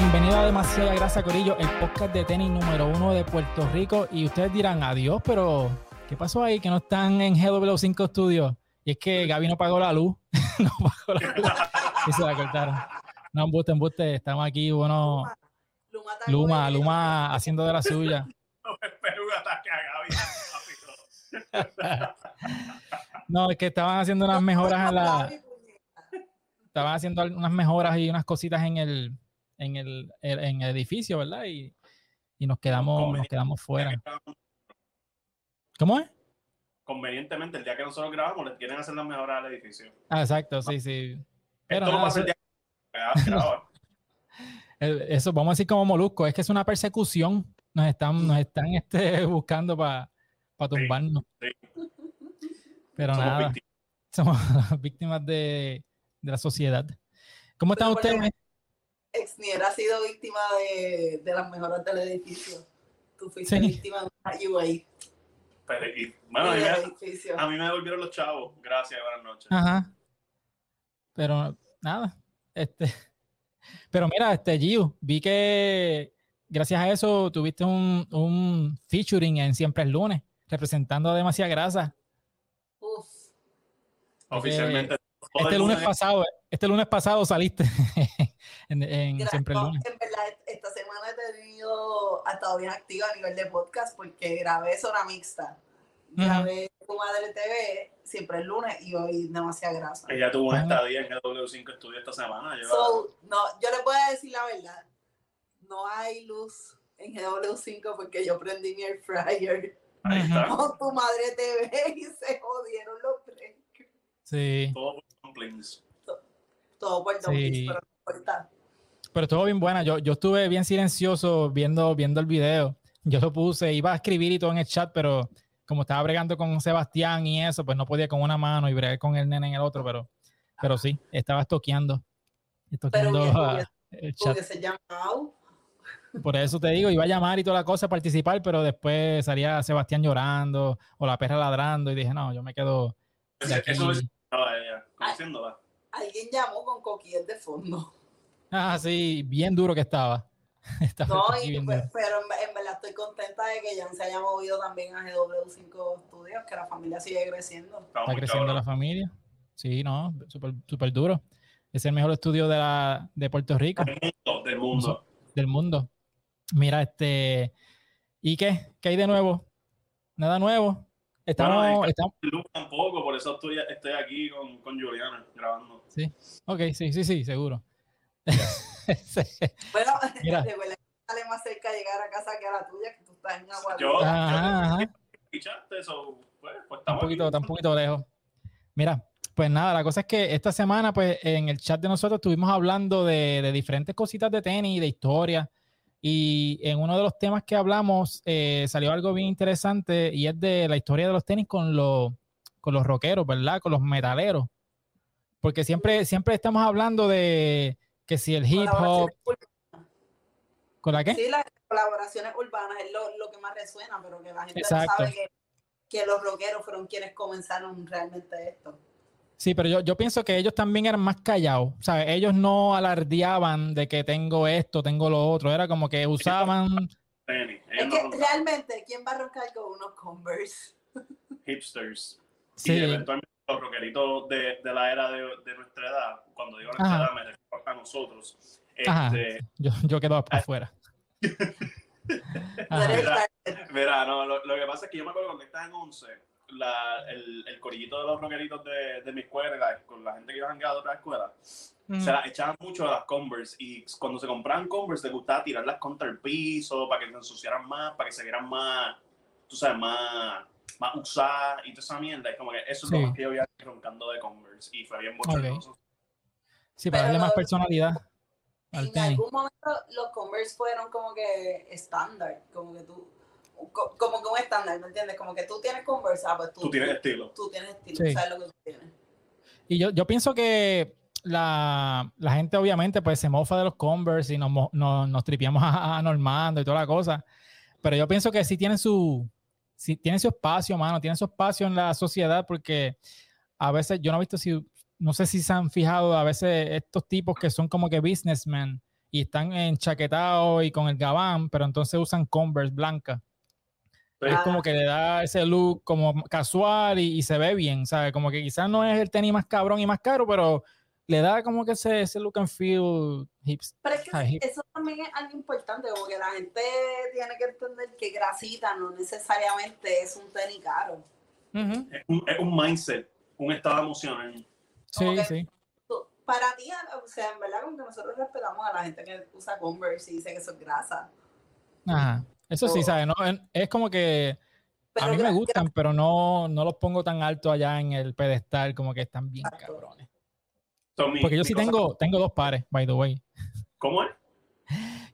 bienvenido a Demasiada Grasa Corillo, el podcast de tenis número uno de Puerto Rico. Y ustedes dirán, adiós, pero ¿qué pasó ahí? Que no están en GW5 Studios. Y es que Gaby no pagó la luz. no pagó la luz. Y se la cortaron. No, embuste, embuste. Estamos aquí, bueno. Luma, Luma haciendo de la suya. Espero un ataque a Gaby. no, es que estaban haciendo unas mejoras en la. Estaban haciendo unas mejoras y unas cositas en el, en el, en el edificio, ¿verdad? Y, y nos quedamos, nos quedamos fuera. ¿Cómo es? Convenientemente, el día que nosotros grabamos, le quieren hacer las mejoras al edificio. Ah, exacto, sí, sí. Pero Esto no pasa el día que Eso, vamos a decir como Molusco, es que es una persecución. Nos están, nos están este, buscando para tumbarnos. Sí, Pero somos nada, víctimas. somos víctimas de, de, la sociedad. ¿Cómo están ustedes? Exnier ha sido víctima de, de, las mejoras del edificio. Tú fuiste víctima de una UAI. Pero, y, bueno, a mí, me, a mí, me, devolvieron los chavos. Gracias, buenas noches. Ajá. Pero nada, este. Pero mira, este Gio, vi que gracias a eso tuviste un, un featuring en Siempre el lunes, representando a demasiada grasa. Uf. Oficialmente. Este lunes pasado, este lunes pasado saliste en, en Siempre el lunes. En verdad, esta semana he tenido, ha estado bien activa a nivel de podcast porque grabé Zona Mixta. Grabé uh -huh. tu madre TV siempre el lunes y hoy demasiada grasa. Ella tuvo una estadía en el W5 Studio esta semana. Yo, so, no, yo le puedo decir la verdad. No hay luz en GW5 porque yo prendí mi air fryer Ahí está. con tu madre TV y se jodieron los breaks. Sí. Todo complaints. Todo por Sí. pero no importa. Pero estuvo bien buena. Yo, yo estuve bien silencioso viendo, viendo el video. Yo lo puse, iba a escribir y todo en el chat, pero como estaba bregando con Sebastián y eso, pues no podía con una mano y bregar con el nene en el otro, pero, pero sí, estaba estoqueando. estoqueando Pero hubiese, el chat. llamado. Por eso te digo, iba a llamar y toda la cosa, a participar, pero después salía Sebastián llorando o la perra ladrando y dije, no, yo me quedo de aquí. Eso es conociéndola. Alguien llamó con coquillas de fondo. Ah, sí, bien duro que estaba. estaba No, y, pues, pero en, en verdad estoy contenta de que Jan se haya movido también a GW5 Studios, que la familia sigue creciendo. Está creciendo cabrón. la familia. Sí, no, súper super duro. Es el mejor estudio de, la, de Puerto Rico, Del mundo, del mundo. del mundo. Mira, este. ¿Y qué? ¿Qué hay de nuevo? Nada nuevo. Estamos. Bueno, estamos tampoco, eso estoy, estoy aquí con, con Juliana grabando. sí. Ok, sí, sí, sí, seguro. Sí. Bueno, Mira. de verdad sale más cerca llegar a casa que a la tuya, que tú estás en agua. Yo, Ajá, ajá. yo escuchaste eso, pues, pues un estamos poquito, aquí. está un poquito lejos. Mira, pues nada, la cosa es que esta semana, pues en el chat de nosotros estuvimos hablando de, de diferentes cositas de tenis, de historia, y en uno de los temas que hablamos eh, salió algo bien interesante y es de la historia de los tenis con los, con los rockeros, ¿verdad? Con los metaleros. Porque siempre, siempre estamos hablando de que si el hip hop, ¿con la qué? Sí, las colaboraciones urbanas es lo, lo que más resuena, pero que la gente Exacto. no sabe que, que los rockeros fueron quienes comenzaron realmente esto. Sí, pero yo, yo pienso que ellos también eran más callados. Sea, ellos no alardeaban de que tengo esto, tengo lo otro. Era como que usaban. Es que realmente, ¿quién va a roncar con unos Converse? hipsters. Sí. Y eventualmente los rockeritos de, de la era de, de nuestra edad, cuando digo nuestra Ajá. edad me refiero a nosotros. Ajá. Este, Yo, yo quedo afuera. Verá, no, lo, lo que pasa es que yo me acuerdo cuando estaba en 11, la, el, el corillito de los rockeritos de, de mi escuela, la- con la gente que iba a de otra escuela, Mm. se las echaban mucho a las Converse y cuando se compraban Converse les gustaba tirarlas contra el piso para que se ensuciaran más, para que se vieran más, tú sabes, más, más usadas y toda esa mierda. Es como que eso es Sí. lo más que yo veía roncando de Converse y fue bien bochornoso. Sí, para Pero darle más personalidad al En tenis. algún momento los Converse fueron como que estándar, como que tú, co- como que un estándar, ¿me entiendes? Como que tú tienes Converse, ah, pues tú, Tú tienes estilo. tú tienes estilo, Sí. sabes lo que tú tienes. Y yo, yo pienso que la, la gente obviamente pues se mofa de los Converse y nos, nos, nos tripiamos a, a Normando y toda la cosa. Pero yo pienso que sí tienen su, sí tienen su espacio, mano, tienen su espacio en la sociedad porque a veces yo no he visto si, no sé si se han fijado, a veces estos tipos que son como que businessmen y están enchaquetados y con el gabán, pero entonces usan Converse blanca. Es Ah. como que le da ese look como casual y, y se ve bien, ¿sabes? Como que quizás no es el tenis más cabrón y más caro, pero le da como que ese, ese look and feel hips. Pero es que eso también es algo importante, como que la gente tiene que entender que grasita no necesariamente es un tenis caro. Es un, es un mindset, un estado emocional. Sí, sí. Tú- Para ti, o sea, en verdad, como que nosotros respetamos a la gente que usa Converse y dice que eso es grasa. Ajá. Eso sí, Oh. ¿sabes? No, es como que Pero a mí me gustan, pero no, no los pongo tan alto allá en el pedestal, como que están bien Exacto. cabrones. So, mi- Porque yo mi sí cosa- tengo, tengo dos pares, by the way. ¿Cómo es?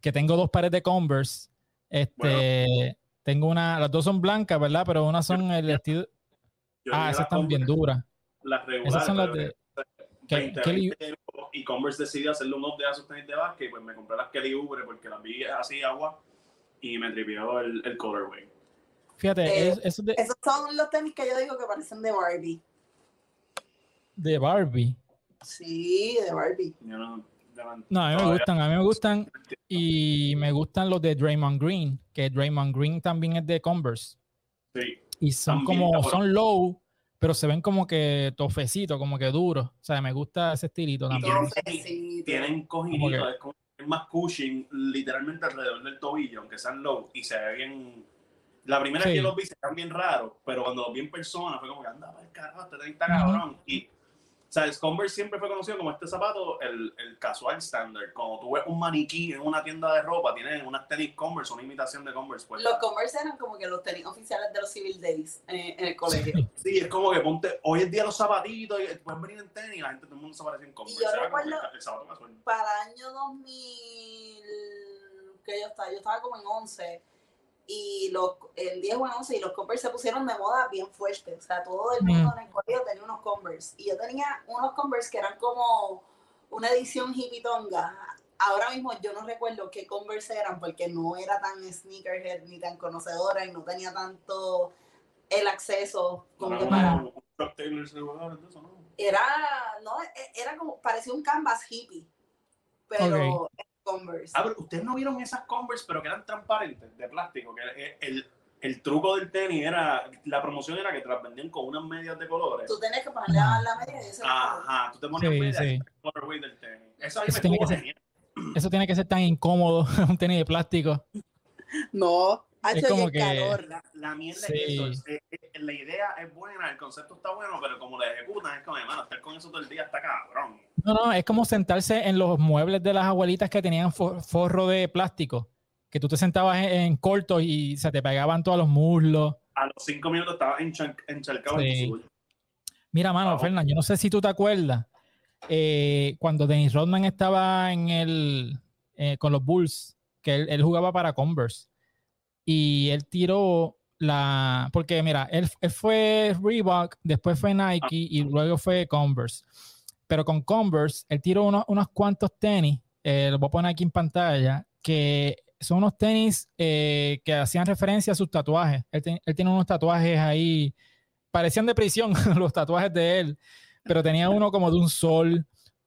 Que tengo dos pares de Converse. Este, tengo una, las dos son blancas, ¿verdad? Pero una son el estilo. Yo Ah, esas las están bien Converse, duras. Las regulares. Esas son las pero de. que ¿Qué- qué li- 20, y Converse decidió hacerle un update a sus tenis de básquet, pues me compré las Kelly Oubre porque las vi así agua y me tripió el, el colorway. Fíjate, Eh, es- eso de, Esos son los tenis que yo digo que parecen de Barbie. de Barbie. Sí, de Barbie. Yo no, no- No, a mí me gustan, a mí me gustan. Y me gustan los de Draymond Green, que Draymond Green también es de Converse. Sí, Y son También, como, son low, pero se ven como que tofecitos, como que duros. O sea, me gusta ese estilito también. tienen- Tofecito. tienen Como cojinito, que- es como más cushion literalmente alrededor del tobillo, aunque sean low, y se ve bien. La primera vez Sí. que los vi se veían bien raros, pero cuando los vi en persona fue como que anda el carajo, este tenis está Ujú. cabrón. Y, sea, el Converse siempre fue conocido como este zapato, el, el casual standard. Cuando tú ves un maniquí en una tienda de ropa, tienen unas tenis Converse, una imitación de Converse. Pues. Los Converse eran como que los tenis oficiales de los Civil Days eh, en el colegio. Sí, es como que ponte, hoy en día los zapatitos, y pueden venir en tenis, la gente, todo el mundo se aparece en Converse. yo Era como que recuerdo- el, el zapato casual. Para el año 2000, que yo estaba, yo estaba como en 11, y los, en 10 o en 11, y los Converse se pusieron de moda bien fuerte. O sea, todo el mundo en el colegio tenía unos Converse. Y yo tenía unos Converse que eran como una edición hipitonga. Ahora mismo yo no recuerdo qué Converse eran porque no era tan sneakerhead ni tan conocedora y no tenía tanto el acceso como que No, para... Era, no, e- era como, parecía un canvas hippie, pero Converse. Ah, pero ustedes no vieron esas Converse, pero que eran transparentes, de plástico. Que el, el, el truco del tenis era, la promoción era que te las vendían con unas medias de colores. Tú tenías que ponerle a la media y eso. Ajá, tú te ponías Sí, medias sí. colorway del tenis. Eso ahí Eso me tiene que ser-. Eso tiene que ser tan incómodo, un tenis de plástico. No, Es como que- calor. La, la mierda Sí. es eso. es- es- es- la idea es buena, el concepto está bueno, pero como lo ejecutan, es como, hermano, estar con eso todo el día está cabrón. No, no, es como sentarse en los muebles de las abuelitas que tenían fo- forro de plástico, que tú te sentabas en, en corto y se te pegaban todos los muslos. A los cinco minutos estaba enchal- encharcado en Sí. tu sudor. Mira, mano. Fernán, yo no sé si tú te acuerdas, eh, cuando Dennis Rodman estaba en el, eh, con los Bulls, que él, él jugaba para Converse, y él tiró la, porque mira, él, él fue Reebok, después fue Nike y luego fue Converse. Pero con Converse, él tiró unos, unos cuantos tenis, eh, los voy a poner aquí en pantalla, que son unos tenis eh, que hacían referencia a sus tatuajes. Él, te- él tiene unos tatuajes ahí, parecían de prisión los tatuajes de él, pero tenía uno como de un sol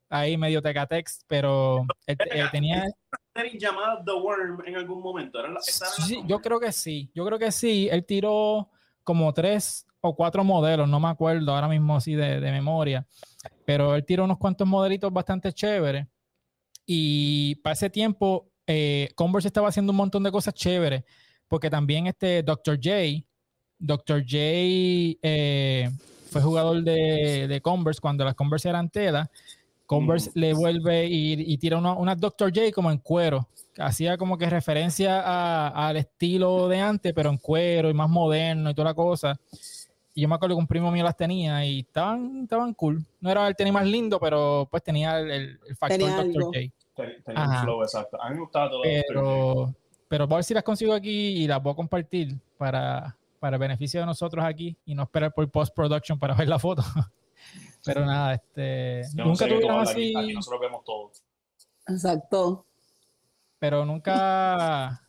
ahí medio tecatex, pero él, él tenía... tenis llamada The Worm en algún momento. ¿Era la, Sí, yo creo que sí, yo creo que sí. Él tiró como tres o cuatro modelos, no me acuerdo ahora mismo así de, de memoria, pero él tiró unos cuantos modelitos bastante chéveres. Y para ese tiempo, eh, Converse estaba haciendo un montón de cosas chéveres, porque también este Dr. J, Dr. J eh, fue jugador de, de Converse cuando las Converse eran tela. Converse le vuelve y, y tira una- unas Dr. J como en cuero. Hacía como que referencia a- al estilo de antes, pero en cuero y más moderno y toda la cosa. Y yo me acuerdo que un primo mío las tenía y estaban, estaban cool. No era el tenis más lindo, pero pues tenía el, el- el factor Tenía Dr. algo. J. Ten- Tenía Ajá. un flow exacto. A mí me gustaba todo. Pero, pero voy a ver si las consigo aquí y las voy a compartir para, para el beneficio de nosotros aquí y no esperar por post-production para ver la foto. Pero nada, este, Yo no nunca sé tuvieron tomar así, Aquí, aquí nosotros vemos todo. Exacto. pero nunca,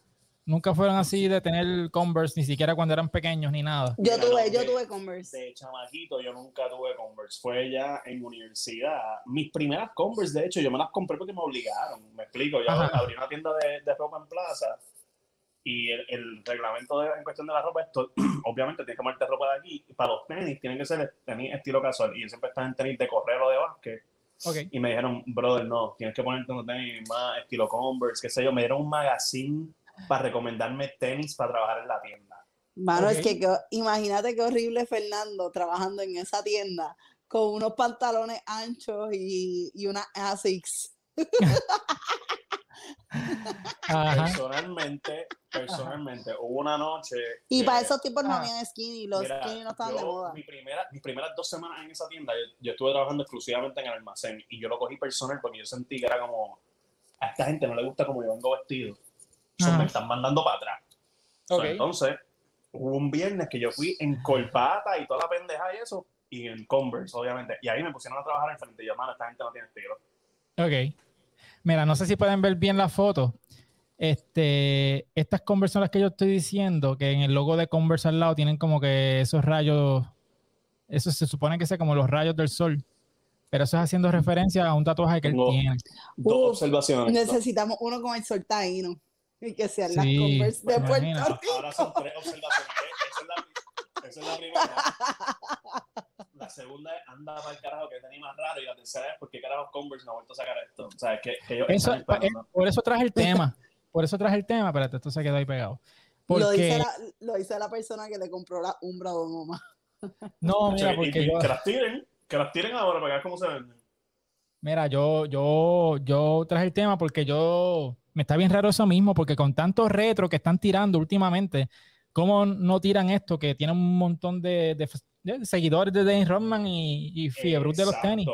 Nunca fueron así de tener Converse, ni siquiera cuando eran pequeños, ni nada. Yo Mira, tuve, no, yo de- tuve Converse. De chamaquito yo nunca tuve Converse, fue ya en universidad. Mis primeras Converse, de hecho, yo me las compré porque me obligaron, me explico. Yo Ajá. abrí una tienda de, de ropa en plaza y el, el reglamento de- en cuestión de la ropa es, obviamente tienes que ponerte ropa de aquí. Y para los tenis tienen que ser tenis estilo casual y yo siempre estaba en tenis de correr o de básquet Ok. y me dijeron, brother, no, tienes que ponerte unos tenis más estilo Converse, qué sé yo. Me dieron un magazine para recomendarme tenis para trabajar en la tienda. Mano, es que, que- imagínate qué horrible Fernando trabajando en esa tienda con unos pantalones anchos y, y una Asics. Ajá. Personalmente, personalmente, hubo una noche. Y que- para esos tipos no Ah. habían skinny, los Mira, skinny no estaban de yo, moda. Mi primera, mis primeras dos semanas en esa tienda, yo, yo estuve trabajando exclusivamente en el almacén y yo lo cogí personal porque yo sentí que era como a esta gente no le gusta como yo vengo vestido. So, Ajá. me están mandando para atrás. So, Ok. entonces, hubo un viernes que yo fui en colpata y toda la pendeja y eso, y en Converse, obviamente. Y ahí me pusieron a trabajar en frente y yo, mano, esta gente no tiene estilo. Ok. Mira, no sé si pueden ver bien la foto. Este, estas Converse son las que yo estoy diciendo, que en el logo de Converse al lado tienen como que esos rayos, eso se supone que sea como los rayos del sol, pero eso es haciendo referencia a un tatuaje que él tiene. Dos Uf, observaciones. Necesitamos uno con el sol taíno. Y que sean las Converse de Puerto imagina. Rico. Ahora son tres observaciones. Esa es la, esa es la primera. La segunda es anda para el carajo que tenía más raro. Y la tercera es por qué carajo Converse no ha vuelto a sacar esto. O sea, es que, que ellos Eso, están esperando. eh, por eso traje el tema. Por eso traje el tema, espérate, esto se quedó ahí pegado. Lo, dice Porque, la, lo dice la persona que le compró la Umbra de mamá. no, mira, Y- porque y- yo, Que las tiren, que las tiren ahora para ver cómo se venden. Mira, yo, yo, yo traje el tema porque yo me está bien raro eso mismo, porque con tantos retro que están tirando últimamente, ¿cómo no tiran esto? Que tiene un montón de, de- de seguidores de Dennis Rodman y, y fiebre de los tenis.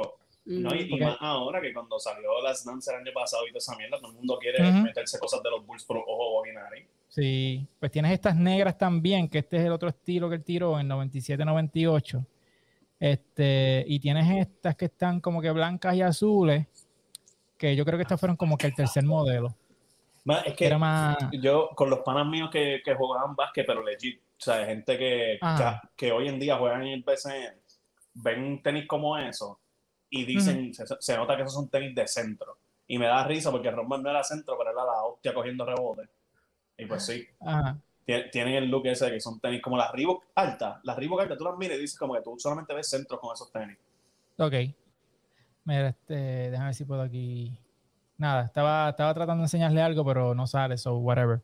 No, y, y más ahora que cuando salió las Dance el año pasado y toda esa mierda, todo el mundo quiere meterse cosas de los Bulls por ojo ordinary. Sí, pues tienes estas negras también, que este es el otro estilo que él tiró en 97-98. Este, y tienes estas que están como que blancas y azules, que yo creo que estas fueron como que el tercer modelo. Más, es Que era más. yo con los panas míos que, que jugaban básquet, pero legit, o sea, gente que, Ajá. que, que hoy en día juegan en el BCN, ven tenis como eso y dicen, se, se nota que esos son tenis de centro. Y me da risa porque Rodman no era centro, pero era la hostia cogiendo rebote. Y pues sí, Ajá. Tie- tienen el look ese de que son tenis como las Reebok altas. Las Reebok altas, tú las miras y dices como que tú solamente ves centros con esos tenis. Ok. Mira, este, déjame ver si puedo aquí. Nada, estaba, estaba tratando de enseñarle algo, pero no sale, so whatever.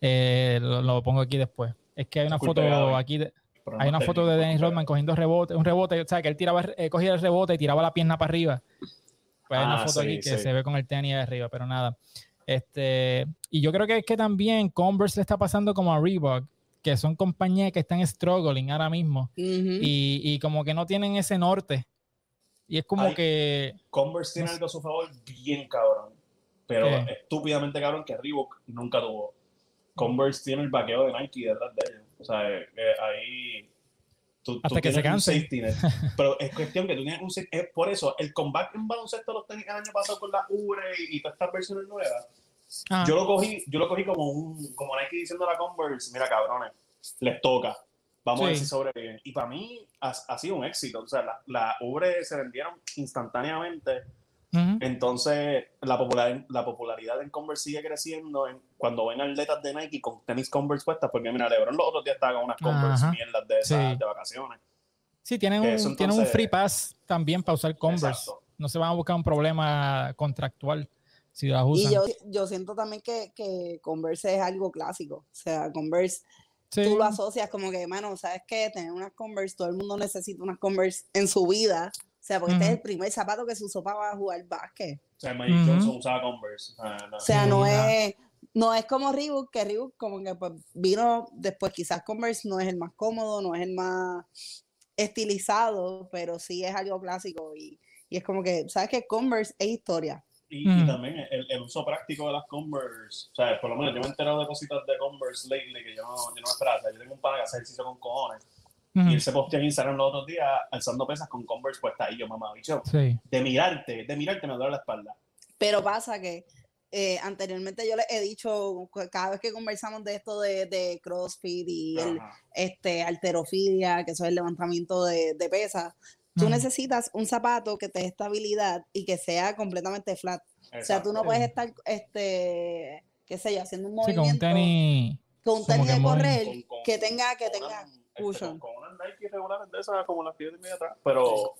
Eh, lo, lo pongo aquí después. Es que hay una Disculpe, foto aquí, de- hay una foto de Dennis Rodman cogiendo rebote, un rebote, o sea, que él tiraba, eh, cogía el rebote y tiraba la pierna para arriba. Pues hay una Ah, foto sí, aquí que sí. se ve con el tenis de arriba, pero nada. Este, y yo creo que es que también Converse le está pasando como a Reebok, que son compañías que están struggling ahora mismo y, y como que no tienen ese norte. Y es como Ay. que Converse tiene No sé. algo a su favor bien cabrón. Pero ¿Qué? estúpidamente cabrón que Reebok nunca tuvo. Converse tiene el vaqueo de Nike detrás de ellos. O sea, eh, eh, ahí. Tú, tú Hasta que se net. Pero es cuestión que tú tienes un safety Es por eso, el comeback en baloncesto los tenis el año pasado con la URE y, y todas estas versiones nuevas. ah, Yo lo cogí, yo lo cogí como un, como Nike diciendo a la Converse, mira cabrones, les toca. Vamos a ver Sí. si sobreviven. Y para mí ha, ha sido un éxito. O sea, la, la Ubre se vendieron instantáneamente. Ujú. Entonces, la, popular, la popularidad en Converse sigue creciendo en, cuando ven atletas de Nike con tenis Converse puestas. Porque mira, LeBron los otros días estaba con unas Converse Ajá. mierdas de esas Sí. de vacaciones. Sí, tienen un, Eso, tienen un entonces- free pass también para usar Converse. Exacto. No se van a buscar un problema contractual si las usan. Y yo, yo siento también que, que Converse es algo clásico. O sea, Converse, Sí. tú lo asocias como que, mano, ¿sabes qué? Tener unas Converse, todo el mundo necesita unas Converse en su vida. O sea, porque este es el primer zapato que se usó para jugar básquet. O sea, Magic Ujú. Johnson usaba Converse. O sea, no. O sea, no es, no es como Reebok, que Reebok como que pues, vino después, quizás Converse no es el más cómodo, no es el más estilizado, pero sí es algo clásico y, y es como que, ¿sabes qué? Converse es historia. Y, y también el, el uso práctico de las Converse. O sea, por lo menos yo me he enterado de cositas de Converse lately que yo no, yo no me esperaba. O sea, yo tengo un pana que hace ejercicio con cojones. Ujú. Y él se posteó en Instagram los otros días alzando pesas con Converse puestas. Y yo, mamá, bicho, Sí. de mirarte, de mirarte me duele la espalda. Pero pasa que eh, anteriormente yo les he dicho, cada vez que conversamos de esto de, de CrossFit y el, este, alterofilia, que eso es el levantamiento de, de pesas, tú Mm. necesitas un zapato que te dé estabilidad y que sea completamente flat. O sea, tú no Exacto. puedes estar, este, qué sé yo, haciendo un Sí, movimiento con un tenis. con un tenis que de correr Con- con- que tenga, que tenga una- este, con, con unas Nike regulares de esas, como las que yo tenía atrás. Pero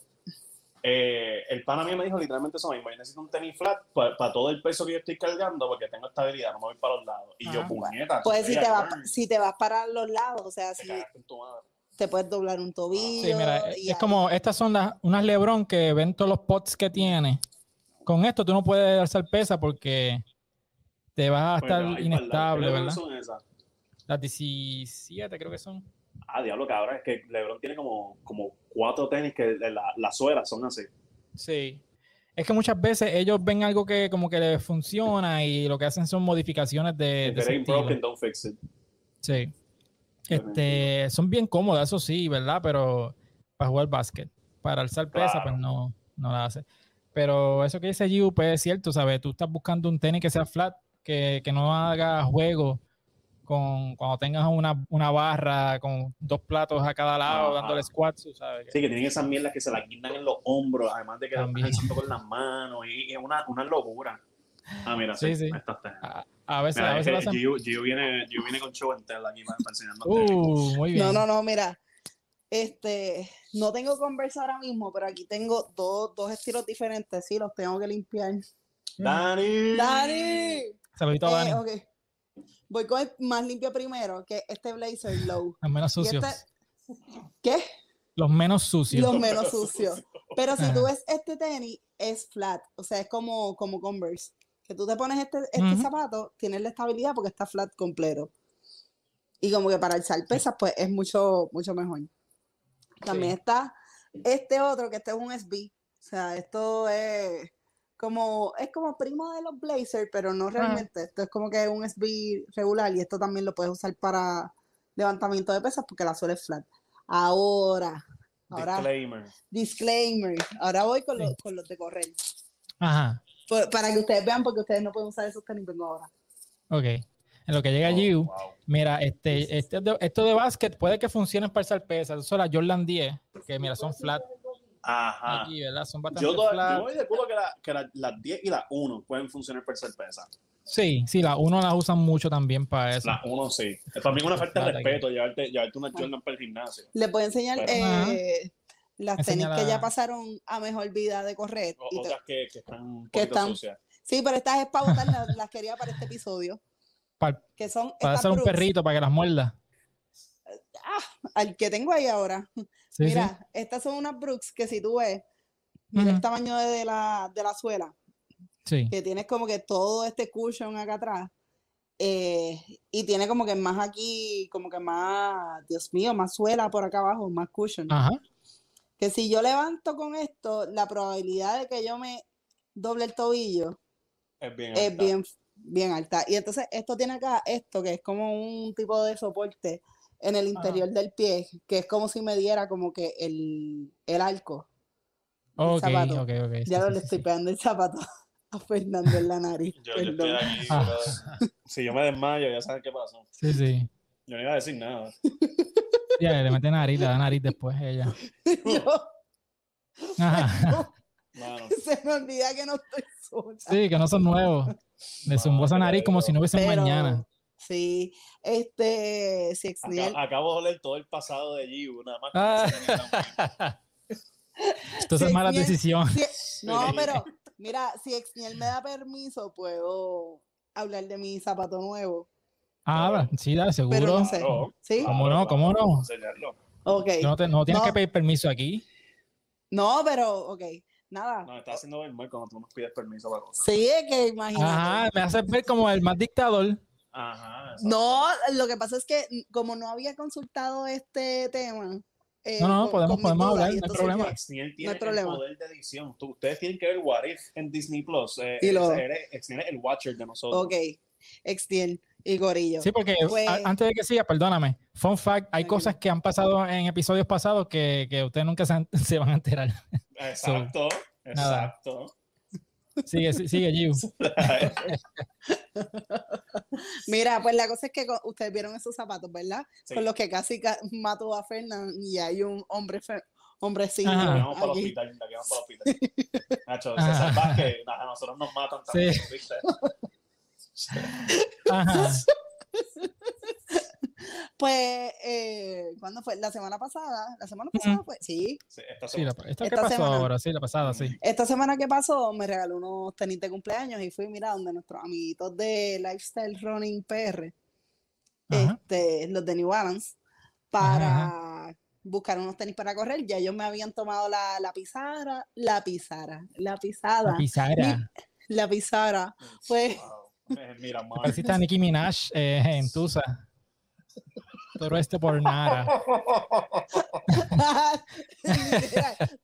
eh, el pana mío me dijo literalmente eso mismo. Yo necesito un tenis flat para todo el peso que yo estoy cargando porque tengo estabilidad, no me voy para los lados. Y yo, Ah, puñeta. Pues si te, vas, si te vas para los lados, o sea, si te puedes doblar un tobillo. Sí, mira, y es como, estas son las, unas Lebron que ven todos los pots que tiene. Con esto tú no puedes alzar pesa porque te vas a estar inestable, ¿Qué ¿verdad? son esas? Las 17 creo que son. Ah, diablo, cabrón. Es que LeBron tiene como, como cuatro tenis que la, las suelas son así. Sí. Es que muchas veces ellos ven algo que como que les funciona y lo que hacen son modificaciones de, de ese broken, don't fix it. Sí. Este, son bien cómodas, eso sí, ¿verdad? Pero para jugar básquet, para alzar pesa, Claro. pues no, no la hace. Pero eso que dice Giu, pues es cierto, ¿sabes? Tú estás buscando un tenis que sea flat, que, que no haga juego con cuando tengas una, una barra con dos platos a cada lado Ajá. dándole squats, ¿sabes? Sí, que tienen esas mierdas que se las guindan en los hombros, además de que las También. están haciendo con las manos, y, es una, una locura. Ah, mira, sí, Sí, sí. A, a veces, Mira, a es veces hacen. Gio, Gio viene, Gio viene con show tell aquí para, enseñarnos. Uh, muy bien. No, no, no, mira. Este, no tengo conversa ahora mismo, pero aquí tengo dos, dos estilos diferentes. Sí, los tengo que limpiar. ¡Dani! ¡Dani! Saludito a Dani, Eh, ok. Voy con el más limpio primero, que es este blazer low. los menos sucios. este- ¿Qué? Los menos sucios. Los menos sucios. Pero si tú ves este tenis, es flat. O sea, es como, como Converse. Que tú te pones este, este zapato, tienes la estabilidad porque está flat completo. Y como que para alzar pesas, pues es mucho, mucho mejor. También Sí. está este otro, que este es un SB. O sea, esto es como, es como primo de los Blazers, pero no realmente. Esto es como que un SB regular y esto también lo puedes usar para levantamiento de pesas porque la suela es flat. Ahora, ahora, Disclaimer. disclaimer. Ahora voy con, Sí. los, con los de correr. Ajá. Por- para que ustedes vean, porque ustedes no pueden usar esos tenis vengo ahora. Ok. En lo que llega Oh, Giu, wow. Mira, este, este esto de básquet puede que funcione para alzar pesas. Eso son las Jordan 10, que mira, son flat Ajá. aquí, ¿verdad? Son bastante Yo, toda- flat. yo voy de acuerdo que, la- que la- las 10 y las 1 pueden funcionar para ser pesa. Sí, sí, las uno las usan mucho también para eso. Las 1 sí. Es para mí una falta de aquí. respeto llevarte, llevarte una Jordan para el gimnasio. Les voy a enseñar Pero- eh, las tenis que ya pasaron a mejor vida de correr. O- y te- otras que, que están un que están- sucias. Sí, pero estas es para botar, las, las quería para este episodio. Para, Que son para hacer un perrito, para que las muerda. al que tengo ahí ahora. Sí, Mira, estas son unas Brooks que si tú ves, mira el tamaño de, la, de la suela, sí. Sí. que tienes como que todo este cushion acá atrás. eh, y tiene como que más aquí, como que más, Dios mío, más suela por acá abajo, más cushion. Ajá. Que si yo levanto con esto, la probabilidad de que yo me doble el tobillo Es bien. es alta. bien, bien alta. Y entonces esto tiene acá esto, que es como un tipo de soporte en el interior del pie, que es como si me diera como que el, el arco. Ok, zapato. ok, ok. sí, ya no sí, le sí, estoy pegando el zapato a Fernando en la nariz. Yo, yo estoy perdón. aquí. Ah. Si yo me desmayo, ya saben qué pasó. Sí, sí. Yo no iba a decir nada. Ya, le mete nariz, le da nariz después ella. Yo- Ajá. Mano, se me olvida que no estoy sola. Sí, que no son nuevos. Le zumbó esa nariz como si no hubiese Pero, mañana. Sí, este, si Exniel, acabo, acabo de oler todo el pasado de Giu, nada más. Ah. Entonces, Sí, mala decisión. si- no, pero mira, si Exniel me da permiso, puedo hablar de mi zapato nuevo. Ah, sí, dale, seguro. Pero no sé. Claro, ¿Sí? ¿Cómo no? ¿Cómo no? vamos a enseñarlo. Ok. No, te- no tienes No. que pedir permiso aquí. No, pero, ok. Nada. No, está haciendo ver mal cuando tú nos pides permiso para cosas. Sí, es que imagínate. Ajá, me haces ver como el más dictador. Ajá. No, lo que pasa es que mm, como no había consultado este tema. eh, No, no, con- podemos- con podemos hablar, y no hay problema. Exniel tiene hay problema. el poder de edición. Tú- ustedes tienen que ver What If en Disney Plus. Eh, Y lo- eres- Exniel es el watcher de nosotros. Ok, Extiel y Gorillo. Sí, porque Pues- a- antes de que siga, perdóname. Fun fact, hay cosas que han pasado en episodios pasados que, que ustedes nunca se, han- se van a enterar. Exacto. Exacto. Sigue, sí- sigue, Giu. Mira, pues la cosa es que co- ustedes vieron esos zapatos, ¿verdad? Sí. Con los que casi ca- mató a Fernán y hay un hombre. La que vamos para el hospital, la que vamos para el hospital. Nacho, Ajá. César Vázquez, a nosotros nos matan también, Sí. ¿viste? Ajá. Pues, eh, ¿cuándo fue? La semana pasada. ¿La semana pasada fue? Sí. Sí, esta Sí, la, semana. ¿esto qué Esta pasó semana. ahora? Sí, la pasada, sí. Esta semana que pasó me regaló unos tenis de cumpleaños y fui, mira, donde nuestros amiguitos de Lifestyle Running PR, Ajá. este, los de New Balance, para buscar unos tenis para correr. Ya ellos me habían tomado la, la pizarra, la pizarra, la pisada, La pizarra. la pizarra. Pues, Wow. Eh, Mira. Pareciste a Nicki Minaj eh, en Tusa. Todo esto por nada.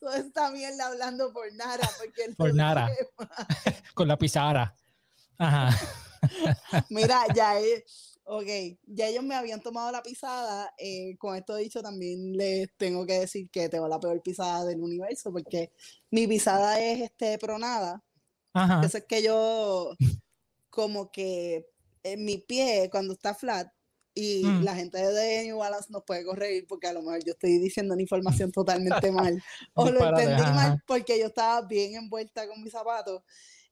toda esta mierda hablando por nada, porque Por no nada. Con la pizarra. Ajá. Mira, ya es, ok, ya ellos me habían tomado la pisada. eh, con esto dicho, también les tengo que decir que tengo la peor pisada del universo, porque mi pisada es este pronada. Ajá. Eso es que yo, como que en mi pie, cuando está flat, y Mm. la gente de New Balance nos puede corregir porque a lo mejor yo estoy diciendo una información totalmente mal. O lo entendí ajá, mal porque yo estaba bien envuelta con mis zapatos.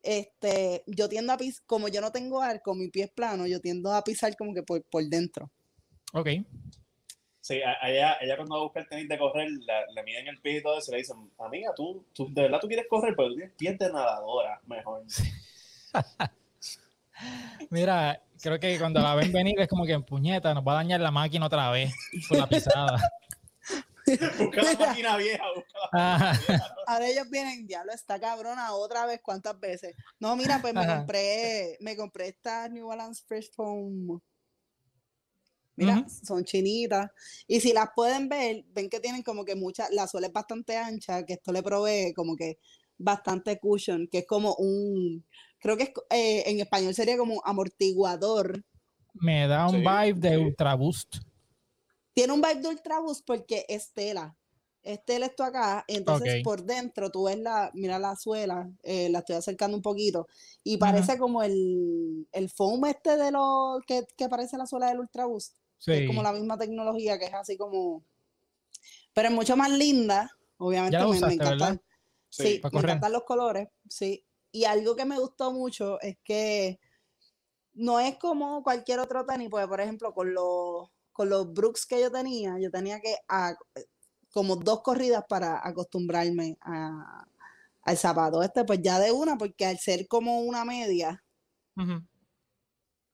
Este, yo tiendo a pisar, como yo no tengo arco, mi pie es plano, yo tiendo a pisar como que por, por dentro. Ok. Sí, ella, ella cuando va a buscar el tenis de correr, la- le miden el pie y todo eso, y le dicen, amiga, tú, tú de verdad tú quieres correr, pero tú tienes pies de nadadora, mejor. Mira, creo que cuando la ven venir es como que puñeta, nos va a dañar la máquina otra vez con la pisada. Busca la máquina vieja, busca la máquina vieja. Ahora ellos vienen, diablo, está cabrona otra vez, ¿cuántas veces? No, mira, pues me Ajá. compré, me compré estas New Balance Fresh Foam. Mira, son chinitas. Y si las pueden ver, ven que tienen como que mucha, la suela es bastante ancha, que esto le provee como que bastante cushion, que es como un, creo que es, eh, en español sería como amortiguador. Me da un Sí, vibe de sí. Ultra Boost. Tiene un vibe de Ultra Boost porque es tela. Es tela esto acá, entonces por dentro tú ves la, mira la suela, eh, la estoy acercando un poquito, y parece como el, el foam este de lo que, que parece la suela del Ultra Boost. Sí. Es como la misma tecnología que es así como. Pero es mucho más linda. Obviamente Ya me, encantan. ¿verdad? Sí, me encantan los colores. Sí. Y algo que me gustó mucho es que no es como cualquier otro tenis, porque por ejemplo, con los, con los Brooks que yo tenía, yo tenía que a- como dos corridas para acostumbrarme a, al zapato. Este, pues ya de una, porque al ser como una media,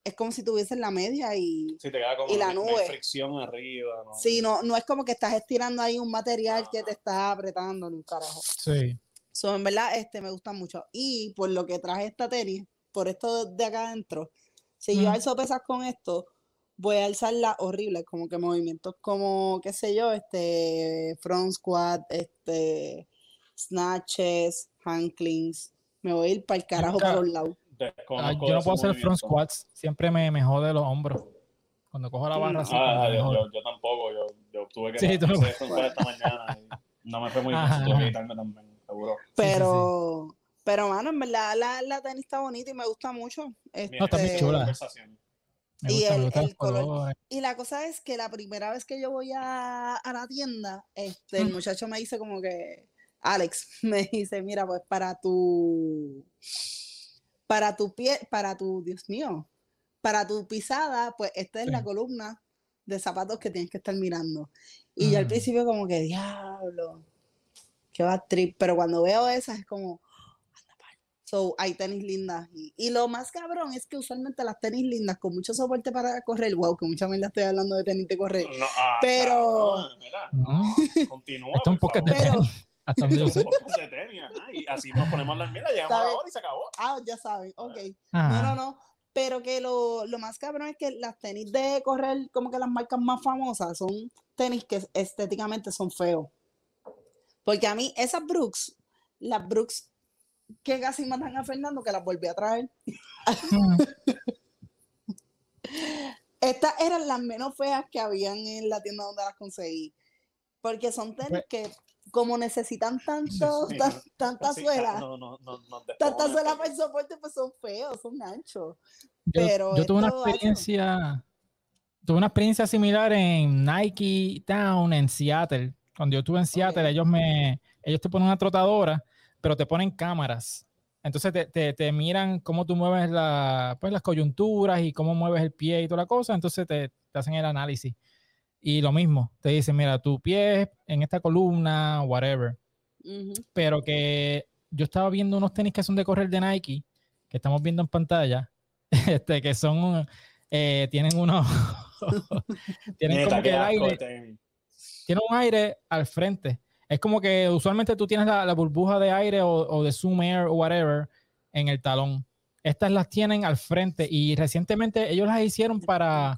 es como si tuvieses la media y Sí, te queda como Y la nube. fricción arriba. ¿no? Sí, no, no es como que estás estirando ahí un material que te está apretando ni un carajo. Sí. So, en verdad, este me gusta mucho. Y por lo que traje esta tenis, por esto de acá adentro, si yo Ujú. alzo pesas con esto, voy a alzarla horrible, como que movimientos como, qué sé yo, este, front squat, este, snatches, handclings. Me voy a ir para el carajo Nunca- por los lados. Ah, yo no puedo hacer front squats. Siempre me, me jode los hombros. Cuando cojo la barra Ah, yo, yo, yo tampoco, yo, yo tuve que Sí, hacer front squat esta mañana y no me fue muy bien, Ajá, tuve que ajá. quitarme también, seguro. sí, sí. Pero, pero, mano, en verdad la, la tenis está bonita y me gusta mucho. Mira, está muy chula. conversación. Me y gusta, el- me gustan el los color- colores. Y la cosa es que la primera vez que yo voy a, a la tienda, este, el muchacho me dice como que, Alex, me dice, mira, pues para tu, para tu pie, para tu, Dios mío, para tu pisada, pues esta es la columna de zapatos que tienes que estar mirando. Y yo al Mm. principio como que, diablo, qué va trip, pero cuando veo esas es como, anda. So, hay tenis lindas. Y, y lo más cabrón es que usualmente las tenis lindas con mucho soporte para correr, wow, que mucha mierda estoy hablando de tenis de correr. No, ah, Pero- cabrón, mira, No, continúa. es un poco de tenis. Hasta donde yo sé. Un poco de tenis, ajá, y así nos ponemos las mira, llegamos a la hora y se acabó. Ah, ya saben, ok. No, Ajá. no, no. Pero que lo, lo más cabrón es que las tenis de correr, como que las marcas más famosas, son tenis que estéticamente son feos. Porque a mí, esas Brooks, las Brooks que casi matan a Fernando, que las volví a traer, Mm. estas eran las menos feas que habían en la tienda donde las conseguí. Porque son tenis Pues- que como necesitan tanto, Sí, tan- tanta Sí, suela, no, no, no, no tanta despones, suela para el soporte, pues son feos, son anchos. Yo, Pero yo tuve una experiencia, tuve una experiencia similar en Nike Town en Seattle. Cuando yo estuve en Seattle, Ok. ellos me, ellos te ponen una trotadora, pero te ponen cámaras. Entonces te, te, te miran cómo tú mueves la, pues, las coyunturas y cómo mueves el pie y toda la cosa. Entonces te, te hacen el análisis. Y lo mismo, te dicen, mira, tu pie en esta columna, whatever Ujú. pero que yo estaba viendo unos tenis que son de correr de Nike, que estamos viendo en pantalla, este, que son, eh, tienen unos, tienen Neta, como que el aire, tenis. Tiene un aire al frente. Es como que usualmente tú tienes la, la burbuja de aire o, o de Zoom Air o whatever en el talón. Estas las tienen al frente y recientemente ellos las hicieron para,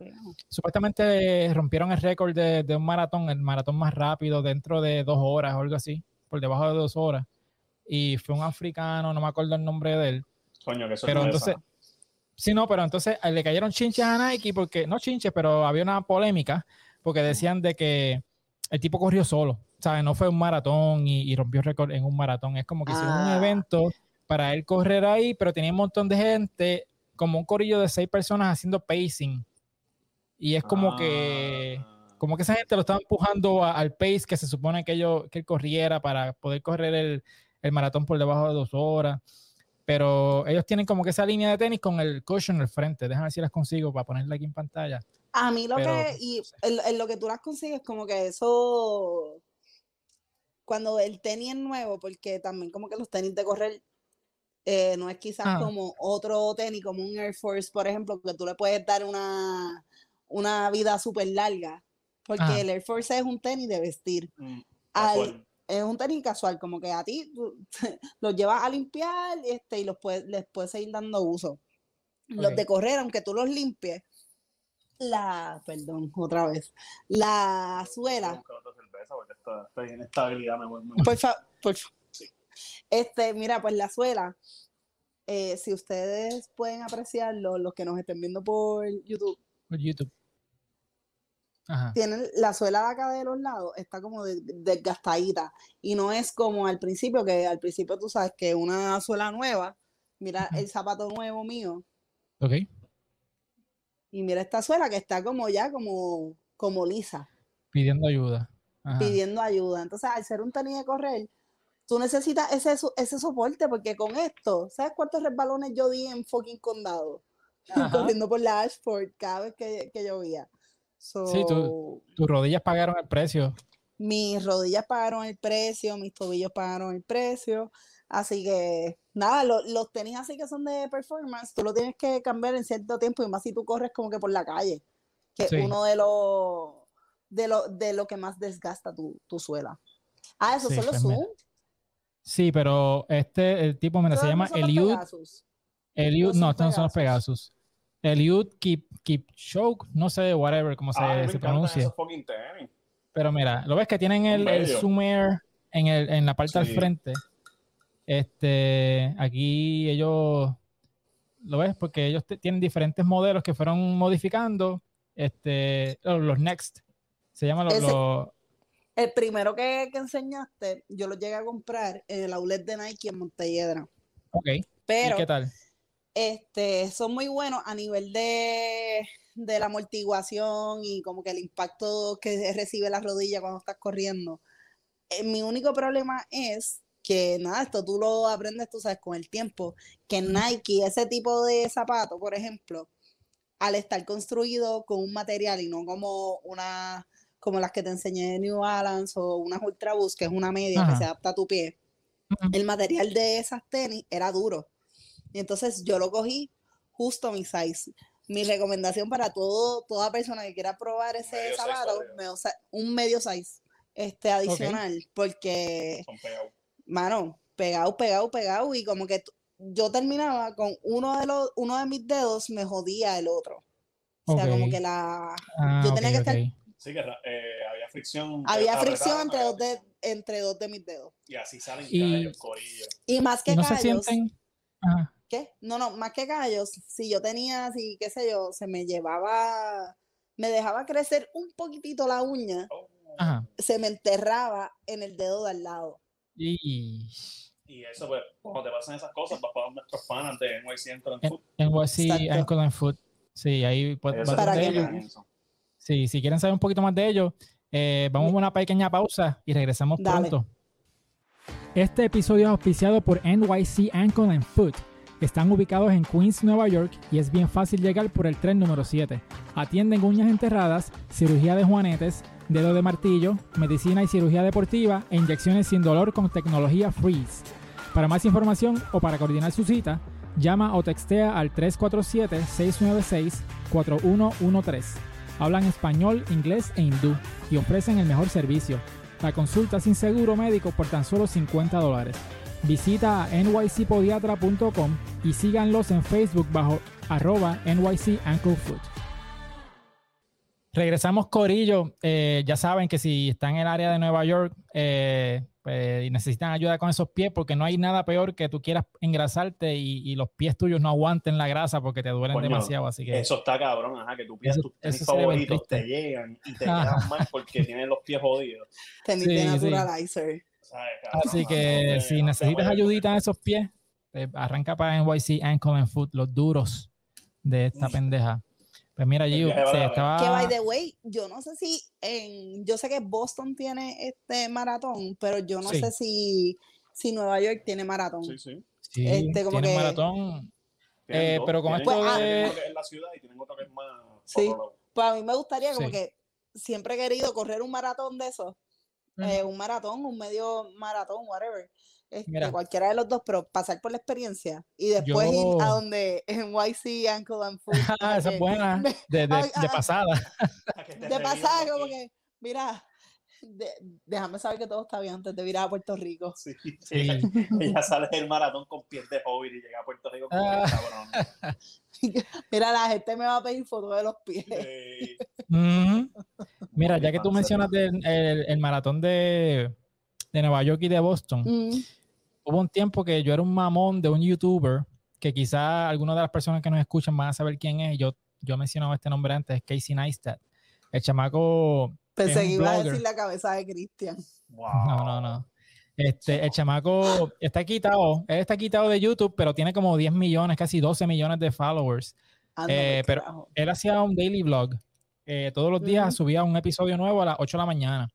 supuestamente rompieron el récord de, de un maratón, el maratón más rápido dentro de dos horas o algo así, por debajo de dos horas. Y fue un africano, no me acuerdo el nombre de él. Coño, que eso Pero no es entonces, sí, no, pero entonces eh, le cayeron chinches a Nike porque, no chinches, pero había una polémica porque decían de que el tipo corrió solo, ¿sabes? No fue un maratón y, y rompió récord en un maratón. Es como que hicieron un Ah. evento para él correr ahí, pero tenía un montón de gente, como un corillo de seis personas haciendo pacing. Y es como que Ah. como que esa gente lo estaba empujando a- al pace que se supone que, ellos, que él corriera para poder correr el, el maratón por debajo de dos horas. Pero ellos tienen como que esa línea de tenis con el cushion al frente. Déjame ver si las consigo para ponerla aquí en pantalla. A mí lo Pero, que, y en, en lo que tú las consigues, como que eso, cuando el tenis es nuevo, porque también como que los tenis de correr eh, no es quizás Ah. como otro tenis, como un Air Force, por ejemplo, que tú le puedes dar una, una vida súper larga, porque Ajá. el Air Force es un tenis de vestir. Mm, Al-. Es un tenis casual, como que a ti tú- los llevas a limpiar este, y los puedes, les puedes seguir dando uso. Los de correr, aunque tú los limpies, la, perdón, otra vez, la suela, por favor, por fa- Sí. este, mira, pues la suela, eh, si ustedes pueden apreciarlo, los que nos estén viendo por YouTube, Por YouTube. Ajá. tienen la suela de acá de los lados, está como de- desgastadita. Y no es como al principio, que al principio tú sabes que una suela nueva, mira el zapato nuevo mío, Ok. y mira esta suela que está como ya como, como lisa, Pidiendo ayuda. Ajá. pidiendo ayuda. Entonces, al ser un tenis de correr, tú necesitas ese, ese soporte, porque con esto, ¿sabes cuántos resbalones yo di en fucking condado? Corriendo por la Ashford cada vez que, que llovía. Sí, Tus rodillas pagaron el precio. mis rodillas pagaron el precio, mis tobillos pagaron el precio. Así que, nada, lo- los tenis así que son de performance, tú lo tienes que cambiar en cierto tiempo y más si tú corres como que por la calle, que Sí. es uno de los de lo, de lo que más desgasta tu, tu suela. Ah, esos Sí, son los pues mira. Zoom. Sí, pero este, el tipo, mira, se llama Eliud. Eliud, no, estos no son los Pegasus. Eliud Keep, Keep Choke, no sé, whatever, cómo se, pronuncia. esos fucking tenis. Pero mira, lo ves que tienen el, el. Zoom Air en, el, en la parte al Sí. frente. Este, aquí ellos, ¿lo ves? Porque ellos tienen diferentes modelos que fueron modificando. Este, los, Next, se llaman los, Ese- los- El primero que, que enseñaste, yo lo llegué a comprar en el outlet de Nike en Montelledra. ok. ¿Y Pero qué tal? Este, son muy buenos a nivel de, de la amortiguación y como que el impacto que recibe la rodilla cuando estás corriendo. Eh, mi único problema es que nada, esto tú lo aprendes, tú sabes, con el tiempo, que Nike, ese tipo de zapato, por ejemplo, al estar construido con un material y no como una, como las que te enseñé de New Balance o unas Ultra Boost, que es una media Ajá. que se adapta a tu pie, el material de esas tenis era duro. Y entonces yo lo cogí justo mi size. Mi recomendación para todo, toda persona que quiera probar ese Medio zapato, todavía. me- o sea, un medio size este adicional, porque, Son pegados. mano, pegado, pegado, pegado, y como que yo terminaba con uno de los, uno de mis dedos me jodía el otro. O sea, como que la Ah, yo tenía que estar- ok. Sí, que eh, había fricción. había apretaba, fricción entre había dos de, entre dos de mis dedos. Y así salen Y- callos, corillo. Y más que ¿Y no se sienten? Ajá. ¿Qué? No, no, más que callos, si yo tenía así, qué sé yo, se me llevaba, me dejaba crecer un poquitito la uña, Oh, Ajá. se me enterraba en el dedo de al lado. Y Y eso, pues, cuando te pasan esas cosas, vas para nuestros fans de NYC Enter and en, Food. NYC. Ankle and Foot. Sí, ahí eso. Sí, si quieren saber un poquito más de ellos, eh, vamos a una pequeña pausa y regresamos Dale. pronto. Este episodio es auspiciado por NYC Ankle and Foot. Están ubicados en Queens, Nueva York y es bien fácil llegar por el tren número 7. Atienden uñas enterradas, cirugía de juanetes, dedo de martillo, medicina y cirugía deportiva e inyecciones sin dolor con tecnología Freeze. Para más información o para coordinar su cita, llama o textea al 347-696-4113. Hablan español, inglés e hindú y ofrecen el mejor servicio. La consulta sin seguro médico por tan solo 50 dólares. Visita a nycpodiatra.com y síganlos en Facebook bajo arroba NYC Ankle Foot. Regresamos, Corillo. Eh, ya saben que si están en el área de Nueva York eh, pues, y necesitan ayuda con esos pies, porque no hay nada peor que tú quieras engrasarte y, y los pies tuyos no aguanten la grasa porque te duelen Coño, demasiado. Así que Eso está cabrón, ajá, que tú pides Eso- tus tenis favoritos, te llegan y te Ajá. quedan mal porque tienes los pies jodidos. Tenis Sí, de sí. Naturalizer. ¿sabes, cabrón? Así que no, si no, necesitas no, ayudita en esos pies, eh, arranca para NYC Ankle and Foot, los duros de esta pendeja. Pues mira, se vale la estaba... Que by the way, yo no sé si en, yo sé que Boston tiene este maratón, pero yo no Sí. sé si, si Nueva York tiene maratón. Sí, sí. Sí, este, como tienen que- maratón. Eh, dos. pero con esto tienen de- uno que es en la ciudad y tienen otro que es más Sí. Pues a mí me gustaría como Sí. que siempre he querido correr un maratón de esos, Eh, un maratón, un medio maratón, whatever. Este, Mira. cualquiera de los dos, pero pasar por la experiencia y después ir a Yo- donde en YC Ankle and Foot. Ah, esa es buena. De, de- Ay, de pasada. De pasada, como que, mira, de- déjame saber que todo está bien antes de virar a Puerto Rico. Sí, Sí. Ella, ella sale del maratón con pies de hobbit y llega a Puerto Rico con Ah. cabrón. Mira, la gente me va a pedir fotos de los pies. Mira, ya que tú mencionas del- el, el maratón de, de Nueva York y de Boston, Mm, hubo un tiempo que yo era un mamón de un youtuber que quizá algunas de las personas que nos escuchan van a saber quién es. Yo, yo mencionaba este nombre antes, es Casey Neistat. El chamaco. Pensé que iba a decir la cabeza de Cristian. wow. No, no, no. Este, el chamaco está quitado, él está quitado de YouTube, pero tiene como 10 millones, casi 12 millones de followers. Eh, pa'l pero-. Él hacía un daily vlog. eh, todos los días Ujú. subía un episodio nuevo a las 8 de la mañana.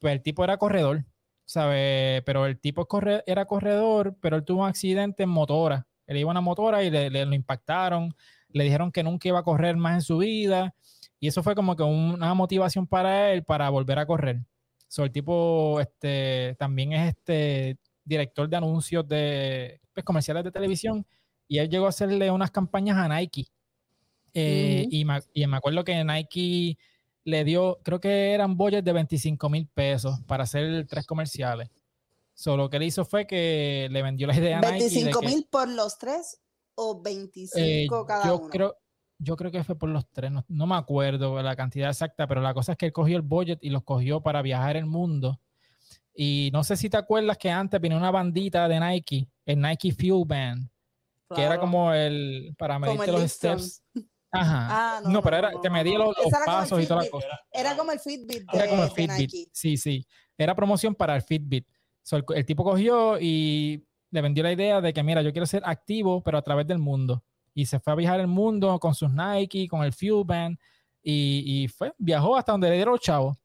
Pues el tipo era corredor, ¿sabe? Pero el tipo corre- era corredor, pero él tuvo un accidente en motora. Él iba en una motora y le, le- lo impactaron. Le dijeron que nunca iba a correr más en su vida. Y eso fue como que una motivación para él para volver a correr. So, el tipo este, también es este director de anuncios de pues, comerciales de televisión y él llegó a hacerle unas campañas a Nike. Eh, y, me, y me acuerdo que Nike le dio, creo que eran budget de 25 mil pesos para hacer tres comerciales. So, lo que él hizo fue que le vendió la idea a Nike. de 25 que- mil por los tres o eh, 25 cada yo uno. creo yo creo que fue por los tres no, no me acuerdo la cantidad exacta pero la cosa es que él cogió el budget y los cogió para viajar el mundo. Y no sé si te acuerdas que antes venía una bandita de Nike el Nike Fuel Band que era como el para medirte el los steps. Ajá. Ah, no, pero era, te medía los, los pasos y toda la cosa. Era como el Fitbit de, era como el Fitbit. Nike. sí sí. Era promoción para el Fitbit. So, el, el tipo cogió y le vendió la idea de que mira yo quiero ser activo pero a través del mundo y se fue a viajar el mundo con sus Nike, con el Fuel Band y, y fue, viajó hasta donde le dieron los chavos.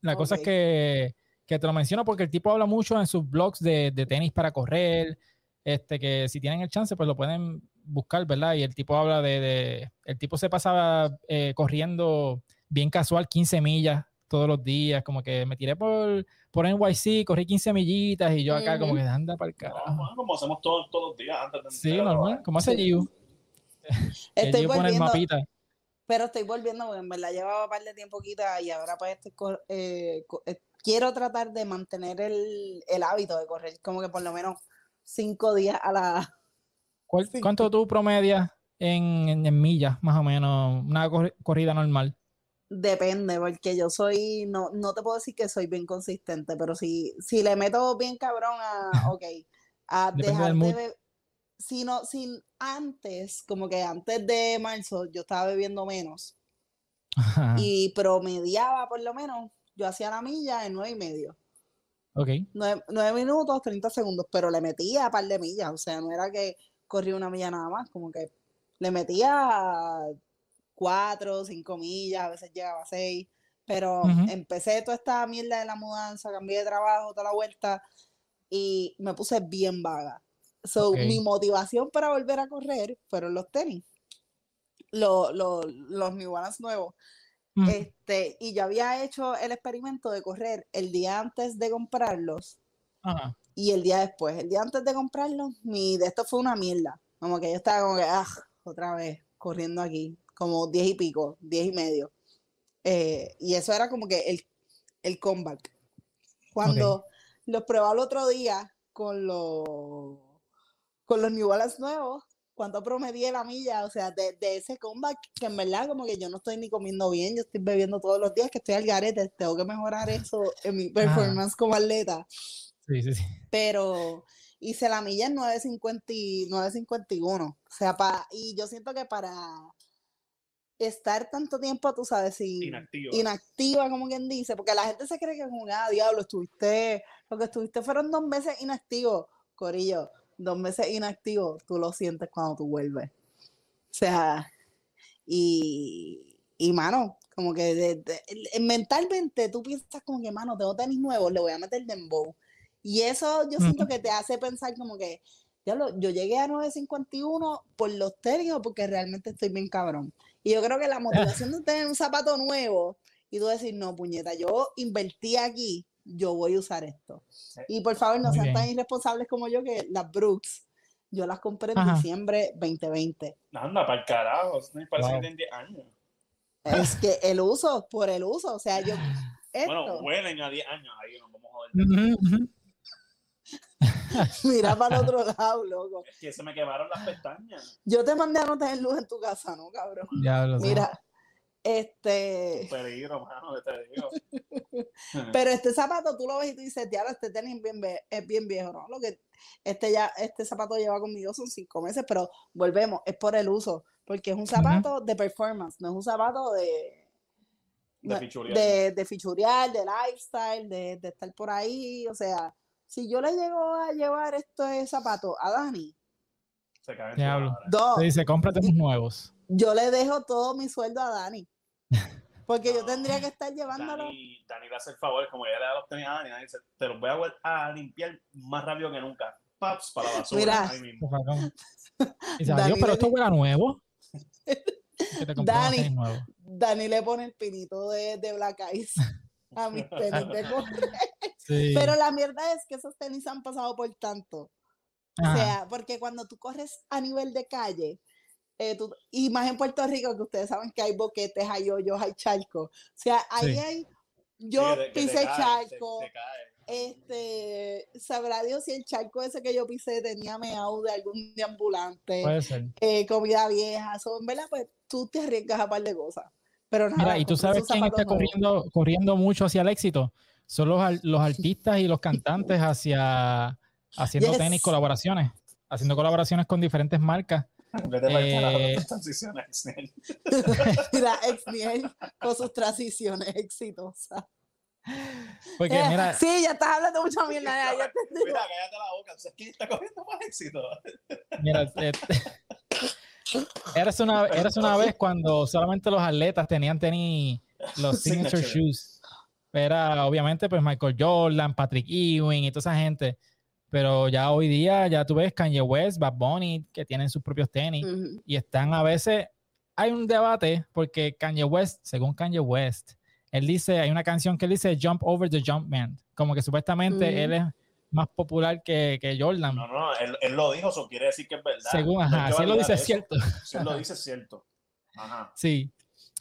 La cosa es que, que te lo menciono porque el tipo habla mucho en sus blogs de, de tenis para correr, este que si tienen el chance pues lo pueden buscar, ¿verdad? Y el tipo habla de, de- el tipo se pasaba eh, corriendo bien casual 15 millas todos los días, como que me tiré por, por NYC, corrí 15 millitas y yo acá como Ujú. que anda para el No, carajo. bueno, como hacemos todos, todos los días antes de Sí, entrar normal, trabajar. como hace Sí. Giu. Estoy volviendo, mapita. pero estoy volviendo porque en verdad llevaba un par de tiempo quita y ahora pues estoy eh, co- eh, quiero tratar de mantener el, el hábito de correr como que por lo menos cinco días a la ¿Cuál- Sí. ¿Cuánto tú promedias en, en- en millas, más o menos? Una corri- corrida normal. Depende, porque yo soy, no, no te puedo decir que soy bien consistente, pero si, si le meto bien cabrón a, ok, a dejar de mood. beber, si no, si antes, como que antes de marzo yo estaba bebiendo menos Ajá. y promediaba por lo menos yo hacía la milla en nueve y medio. Ok. Nueve, nueve minutos, 30 segundos, pero le metía a par de millas, o sea, no era que corría una milla nada más, como que le metía cuatro, cinco millas, a veces llegaba a seis, pero empecé toda esta mierda de la mudanza, cambié de trabajo, toda la vuelta, y me puse bien vaga. So, mi motivación para volver a correr fueron los tenis, los, los, los New Balance nuevos. Mm, Este, y yo había hecho el experimento de correr el día antes de comprarlos Ajá. y el día después. El día antes de comprarlos, mi de esto fue una mierda. Como que yo estaba como que, ah, otra vez, corriendo aquí, como 10 y pico, 10 y medio. Eh, y eso era como que el, el comeback. Cuando los probé al otro día con los, con los New Balance nuevos, cuánto promedié la milla, o sea, de, de ese comeback, que en verdad como que yo no estoy ni comiendo bien, yo estoy bebiendo todos los días, que estoy al garete, tengo que mejorar eso en mi performance como atleta, Sí, sí, sí. pero hice la milla en 9.50 y 9.51, o sea, pa, y yo siento que para estar tanto tiempo, tú sabes, sin, Inactivo. inactiva, como quien dice, porque la gente se cree que como, ah, diablo, estuviste, lo que estuviste fueron dos meses inactivo, Corillo, dos meses inactivo, tú lo sientes cuando tú vuelves. O sea, y, y mano, como que de- de- el- mentalmente tú piensas como que, mano, tengo tenis nuevos, le voy a meter dembow. Y eso yo siento que te hace pensar como que, diablo, yo llegué a 9.51 por los tenis o porque realmente estoy bien cabrón. Y yo creo que la motivación de tener un zapato nuevo y tú decir, no, puñeta, yo invertí aquí, yo voy a usar esto. Y por favor, no Muy sean tan irresponsables como yo que las Brooks, yo las compré en Ajá. diciembre 2020. Anda, para el carajo. eso me parece Wow. que tienen 10 años. Es que el uso, por el uso, o sea, yo, esto, Bueno, huelen a 10 años. Ahí nos vamos a joder. Mira para el otro lado, loco. Es que se me quemaron las pestañas. Yo te mandé a no tener luz en tu casa, ¿no, cabrón? Ya lo sé. Mira, este, Peligro, mano, que te digo. pero este zapato tú lo ves y tú dices, diablo, este tenis bien es bien viejo, ¿no? Lo que este ya, este zapato lleva conmigo son cinco meses, pero volvemos, es por el uso, porque es un zapato de performance, no es un zapato de, De fichurear. de, de fichurear, de lifestyle, de, de estar por ahí, o sea, si yo le llego a llevar este zapato a Dani, Se caen Diablo. dos, Te dice, cómprate unos nuevos. yo le dejo todo mi sueldo a Dani, porque yo tendría que estar llevándolo. Dani, Dani le hace el favor, como ella le da los tenis a Dani, Dani dice, te los voy a, limpiar más rápido que nunca. Paps, para la basura. Mira. ahí mismo. Y dice, Dani "Adiós, pero esto huele a nuevo. Dani. Dani le pone el pinito de, de Black Eyes a mis tenis de correr. Sí. Pero la mierda es que esos tenis han pasado por tanto. O Ajá. sea, porque cuando tú corres a nivel de calle, eh, tú- y más en Puerto Rico, que ustedes saben que hay boquetes, hay hoyos, hay charcos. O sea, ahí Sí. hay. Yo Sí, pisé cae, charco. te- te cae. Este, sabrá Dios si el charco ese que yo pisé tenía meado de algún deambulante, Puede ser. eh, comida vieja, eso, en verdad, pues tú te arriesgas a par de cosas. Pero nada, Mira, y tú sabes quién está corriendo, corriendo mucho hacia el éxito. Son los, los artistas y los cantantes hacia haciendo Yes. tenis colaboraciones, haciendo colaboraciones con diferentes marcas. Eh, transiciones. Mira, ex Niel con sus transiciones exitosas. Porque Eh, mira, Sí, ya estás hablando mucha mierda. ya. Mira, cállate la boca. ¿Sabes quién está cogiendo más éxito? mira, eh, eras una, eras una vez cuando solamente los atletas tenían tenis, los signature Signature. shoes. Era obviamente pues Michael Jordan, Patrick Ewing y toda esa gente. Pero ya hoy día, ya tú ves Kanye West, Bad Bunny, que tienen sus propios tenis. Y están a veces, hay un debate porque Kanye West, según Kanye West, él dice, hay una canción que él dice Jump Over the Jumpman, como que supuestamente él es más popular que, que Jordan. No, no, él, él lo dijo, eso quiere decir que es verdad. según, ajá, si él lo dice es eso. cierto, Si él lo dice, es cierto. Ajá. sí,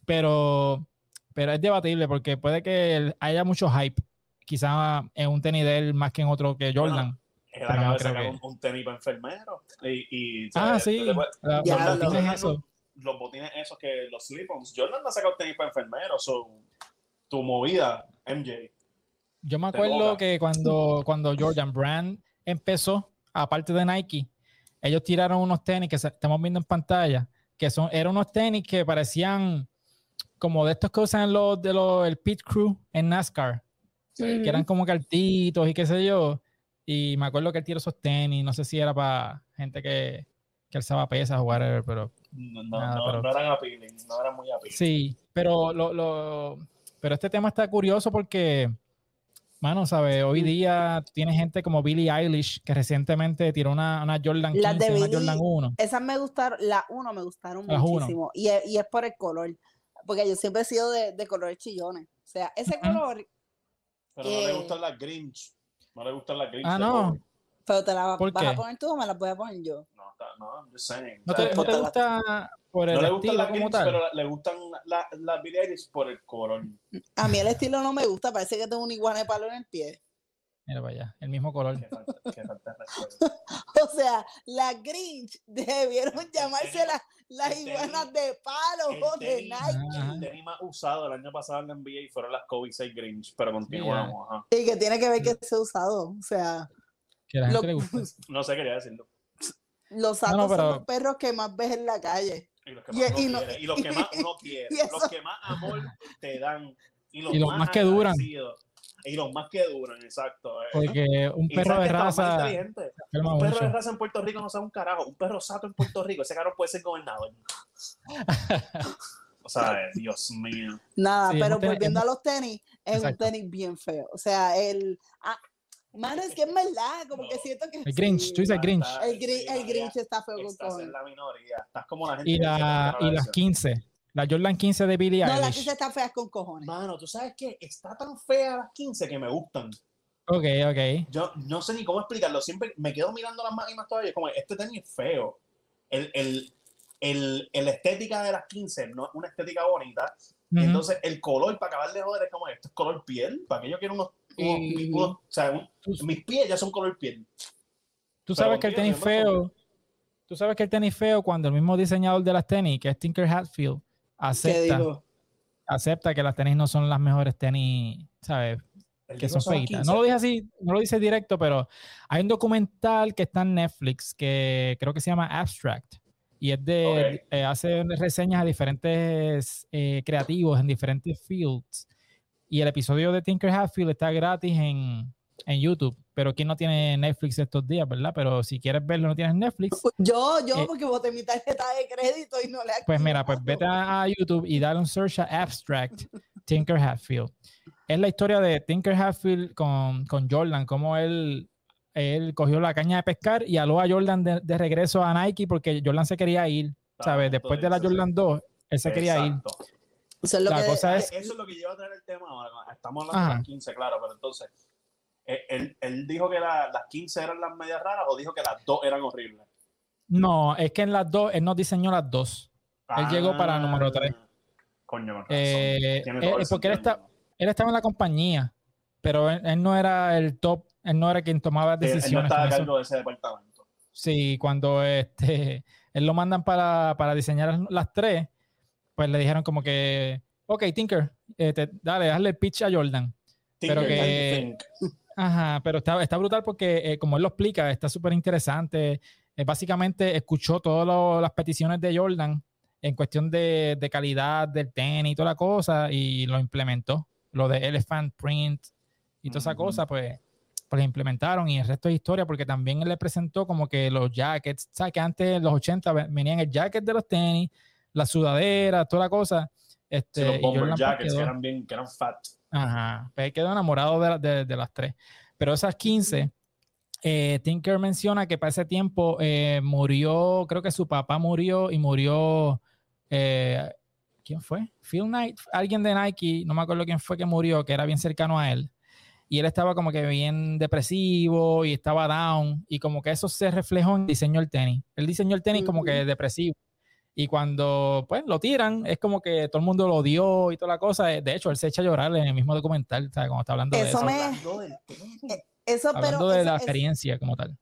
pero, pero es debatible porque puede que haya mucho hype, quizá en un tenis de él más que en otro que Jordan. Él acaba no de sacar que- un, un tenis para enfermero. Y, y, ah, ¿sabes? sí, Ya, los lo- botines Jordan eso. no- los botines esos que los slip-ons. Jordan no ha sacado tenis para enfermeros. So, tu movida, MJ. Yo me acuerdo que cuando, cuando Jordan Brand empezó, aparte de Nike, ellos tiraron unos tenis que estamos viendo en pantalla, que son, eran unos tenis que parecían como de estos que usan los de los el pit crew en NASCAR, que eran como cartitos y qué sé yo. Y me acuerdo que él tiró esos tenis, no sé si era para gente que, que alzaba pesas o whatever, pero No, no, Nada, no, pero- no eran appealing, no eran muy appealing. Sí, pero lo, lo- pero este tema está curioso porque, mano, ¿sabes? Hoy día tiene gente como Billie Eilish que recientemente tiró una, una Jordan 15 Las de una Billie- Jordan 1. Esas me gustaron, la uno me gustaron Las muchísimo. Y es, y es por el color. Porque yo siempre he sido de, de colores chillones. O sea, ese color, Pero no le gustan las Grinch. No le gustan las Grinch. Ah, no. Pero te la ¿Por vas qué? a poner tú o me la voy a poner yo. No, está, no, I'm just saying. ¿No te, no te gusta por el no le gustan las tal? pero le gustan las la Billie Eilish por el color. A mí el estilo no me gusta, parece que tengo un iguana de palo en el pie. Mira para allá, el mismo color. Qué falta, qué falta. O sea, las Grinch debieron llamarse las, las el iguanas de palo El de Nike. El tenis más usado el año pasado en la NBA fueron las Kobe 6 Grinch, pero continuamos. ajá. Y que tiene que ver que se ha usado. O sea, Que la gente Lo- le gusta. No sé, quería decirlo. los No, santos no, pero- son los perros que más ves en la calle. Y los que Y- más, uno y no- quiere, y los que más uno quiere, y eso- los que más amor te dan. Y los, Y los más que duran. agradecidos. Y los más que duran, exacto. eh. Porque un perro de raza Un perro de raza en Puerto Rico no sabe un carajo. Un perro sato en Puerto Rico, ese carajo puede ser gobernador. o sea, eh, Dios mío. Nada, Sí, pero volviendo a los tenis, es Exacto. un tenis bien feo. O sea, el. Ah, mano, es que es verdad, como que siento que. El Grinch, sí. tú dices Grinch. Está- El, Grinch, sí, el María, Grinch está feo con Estás en la minoría. Estás como la gente Y, la, y las versión. 15. La Jordan 15 de Billie No, las Eilish. 15 están feas con cojones. Mano, tú sabes que está tan fea las 15 que me gustan. Ok, ok. Yo no sé ni cómo explicarlo. Siempre me quedo mirando las máquinas todavía. Como este tenis es feo. El, el, el, el estética de las 15 no es una estética bonita. Entonces el color para acabar de joder es como esto es color piel. ¿Para que yo quiero unos, unos- Y- unos- o sea, un- mis pies ya son color piel. Tú Pero sabes que el tenis feo, tú sabes que el tenis feo cuando el mismo diseñador de las tenis, que es Tinker Hatfield, ¿Qué acepta, digo? acepta que las tenis no son las mejores tenis, ¿sabes? Que son feitas. 15. No lo dice así, no lo dice directo, pero hay un documental que está en Netflix que creo que se llama Abstract y es de, Ok. eh, hace reseñas a diferentes eh, creativos en diferentes fields. Y el episodio de Tinker Hatfield está gratis en, en YouTube. Pero ¿quién no tiene Netflix estos días, verdad? Pero si quieres verlo, no tienes Netflix. Yo, yo, Eh, porque boté mi tarjeta de crédito y no le Pues mira, pues vete a, a YouTube y dale un search a Abstract Tinker Hatfield. Es la historia de Tinker Hatfield con, con Jordan, cómo él, él cogió la caña de pescar y aló a Jordan de, de regreso a Nike porque Jordan se quería ir, ¿sabes? Después de la Jordan 2, él se quería ir. Eso es lo la que- cosa es- Eso es lo que lleva a traer el tema ahora. Estamos hablando de las 15, claro, pero entonces, él, él dijo que la- las 15 eran las medias raras o dijo que las dos eran horribles. No, es que en las dos, él no diseñó las dos. Él llegó para número tres. Ah, Coño, con razón. Eh, eh, porque él está, él estaba en la compañía, pero él, él no era el top, él no era quien tomaba Sí, Él no decisiones. estaba a cargo de ese departamento. Sí, cuando este, él lo mandan para, para diseñar las tres, pues le dijeron como que, ok, Tinker, eh, te- dale, hazle el pitch a Jordan. Pero Tinker, que- Tank, Think. Ajá, pero está, está brutal porque, eh, como él lo explica, está súper interesante. Eh, básicamente escuchó todas las peticiones de Jordan en cuestión de, de calidad del tenis y toda la cosa y lo implementó. Lo de Elephant Print y toda esa cosa, pues, pues lo implementaron y el resto es historia porque también él le presentó como que los jackets, ¿sabes? Que antes en los 80 ve- venían el jacket de los tenis, la sudadera, toda la cosa. Este, Sí, los bomber Jordan, jackets que quedó- eran bien, que eran fat. Ajá, pues él quedó enamorado de, la- de- de las tres. Pero esas 15, eh, Tinker menciona que para ese tiempo eh, murió, creo que su papá murió y murió, eh, ¿quién fue? Phil Knight, alguien de Nike, no me acuerdo quién fue que murió, que era bien cercano a él. Y él estaba como que bien depresivo y estaba down y como que eso se reflejó en el diseño del tenis. Él diseñó el tenis como que depresivo. Y cuando pues lo tiran, es como que todo el mundo lo odió y toda la cosa. De hecho, él se echa a llorar en el mismo documental, ¿sabes? Cuando está hablando de Eso eso. me- Hablando. Eso, Hablando pero de eso, la eso- experiencia como tal.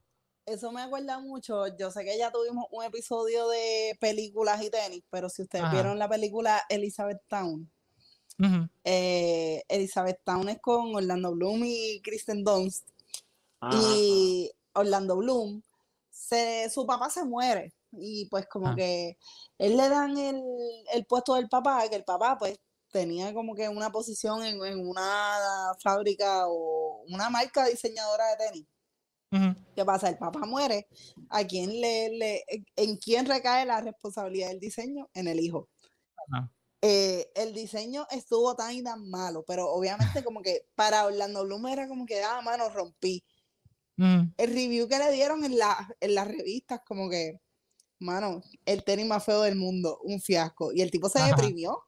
eso me acuerda mucho. Yo sé que ya tuvimos un episodio de películas y tenis, pero si ustedes Ajá. vieron la película Elizabeth Town, eh, Elizabeth Town es con Orlando Bloom y Kristen Dunst. Ajá. Y Orlando Bloom, se, su papá se muere. Y pues como Ah. que él le dan el, el puesto del papá, que el papá pues tenía como que una posición en, en una fábrica o una marca diseñadora de tenis. ¿Qué pasa? El papá muere. ¿A quién le, le- en quién recae la responsabilidad del diseño? En el hijo. Ajá. Eh, el diseño estuvo tan y tan malo, pero obviamente como que para Orlando Bloom era como que, ah, mano, rompí. El review que le dieron en, la, en las revistas, como que, mano, el tenis más feo del mundo, un fiasco. Y el tipo se Ajá. deprimió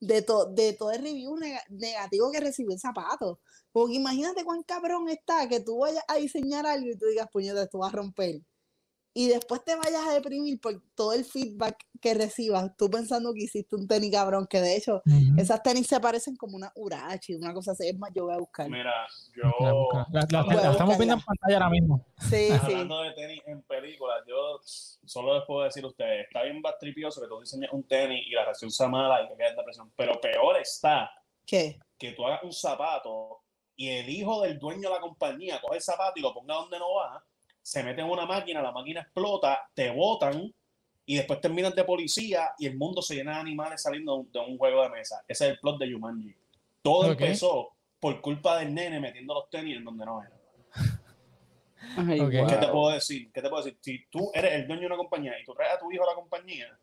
de, to- de todo el review nega- negativo que recibió el zapato. Porque imagínate cuán cabrón está que tú vayas a diseñar algo y tú digas, puñeta, esto va a romper. Y después te vayas a deprimir por todo el feedback que recibas, tú pensando que hiciste un tenis cabrón, que de hecho, Ujú. esas tenis se parecen como una Urachi, una cosa así. Es más, yo voy a buscar. Mira, La yo. busca. La- estamos viendo en pantalla ahora mismo. Sí, sí. Hablando de tenis en películas, yo solo les puedo decir a ustedes, está bien bastripioso que tú diseñes un tenis y la reacción sea mala y que quede en depresión, pero peor está ¿Qué? que tú hagas un zapato y el hijo del dueño de la compañía coge el zapato y lo ponga donde no va, se mete en una máquina, la máquina explota, te botan y después terminas de policía y el mundo se llena de animales saliendo de un, de un juego de mesa. Ese es el plot de Jumanji. Todo Ok. empezó por culpa del nene metiendo los tenis en donde no era. Ay. ¿Qué te puedo decir? ¿Qué te puedo decir? Si tú eres el dueño de una compañía y tú traes a tu hijo a la compañía,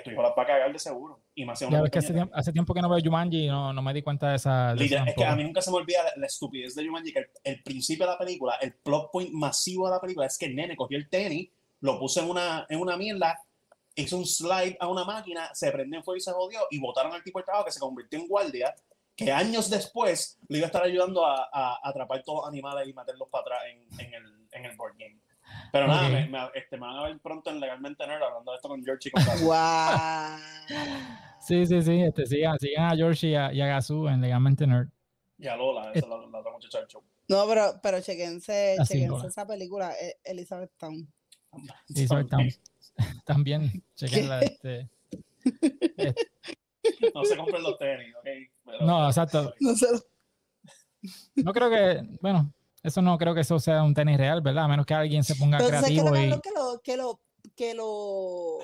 tu hijo la va a cagar de seguro. Y más Ya ves que hace tiempo, hace tiempo que no veo Jumanji y no, no me di cuenta de esa. de eso Literal, es que a mí nunca se me olvida la, la estupidez de Jumanji, que el, el principio de la película, el plot point masivo de la película es que el nene cogió el tenis, lo puso en una, en una mierda, hizo un slide a una máquina, se prendió en fuego y se jodió, y botaron al tipo de trabajo que se convirtió en guardia, que años después le iba a estar ayudando a, a- a atrapar todos los animales y meterlos para atrás en, en el, en el board game. Pero nada, me, me- este, me van a ver pronto en Legalmente Nerd hablando de esto con George y con. Guau. Sí, sí, sí. Este, sigan, sigan a George y a, y a Gazú en Legalmente Nerd. y a Lola, esa es la, la otra muchacha del show. No, pero, pero chequense, Así, chequense Lola. esa película, eh, Elizabeth Town. Sobre Town. También, chequenla. Este, No se compren los tenis, ¿ok? Pero- No, exacto. No sé. no creo que, bueno, eso no creo que eso sea un tenis real, ¿verdad? A menos que alguien se ponga Entonces, ¿qué creativo lo y. que lo, que lo, que lo,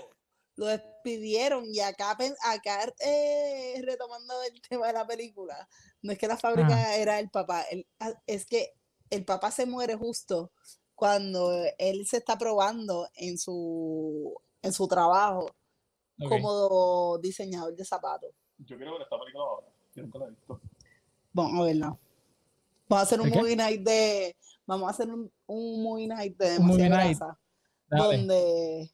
lo despidieron? Y acá, acá eh, retomando el tema de la película, no es que la fábrica era el papá, el- ah, es que el papá se muere justo cuando él se está probando en su, en su trabajo como diseñador de zapatos. Yo quiero ver esta película ahora. Yo nunca la he visto. Vamos a verla. Vamos a hacer un movie night de. Vamos a hacer un, un movie night de demasiada night. grasa, donde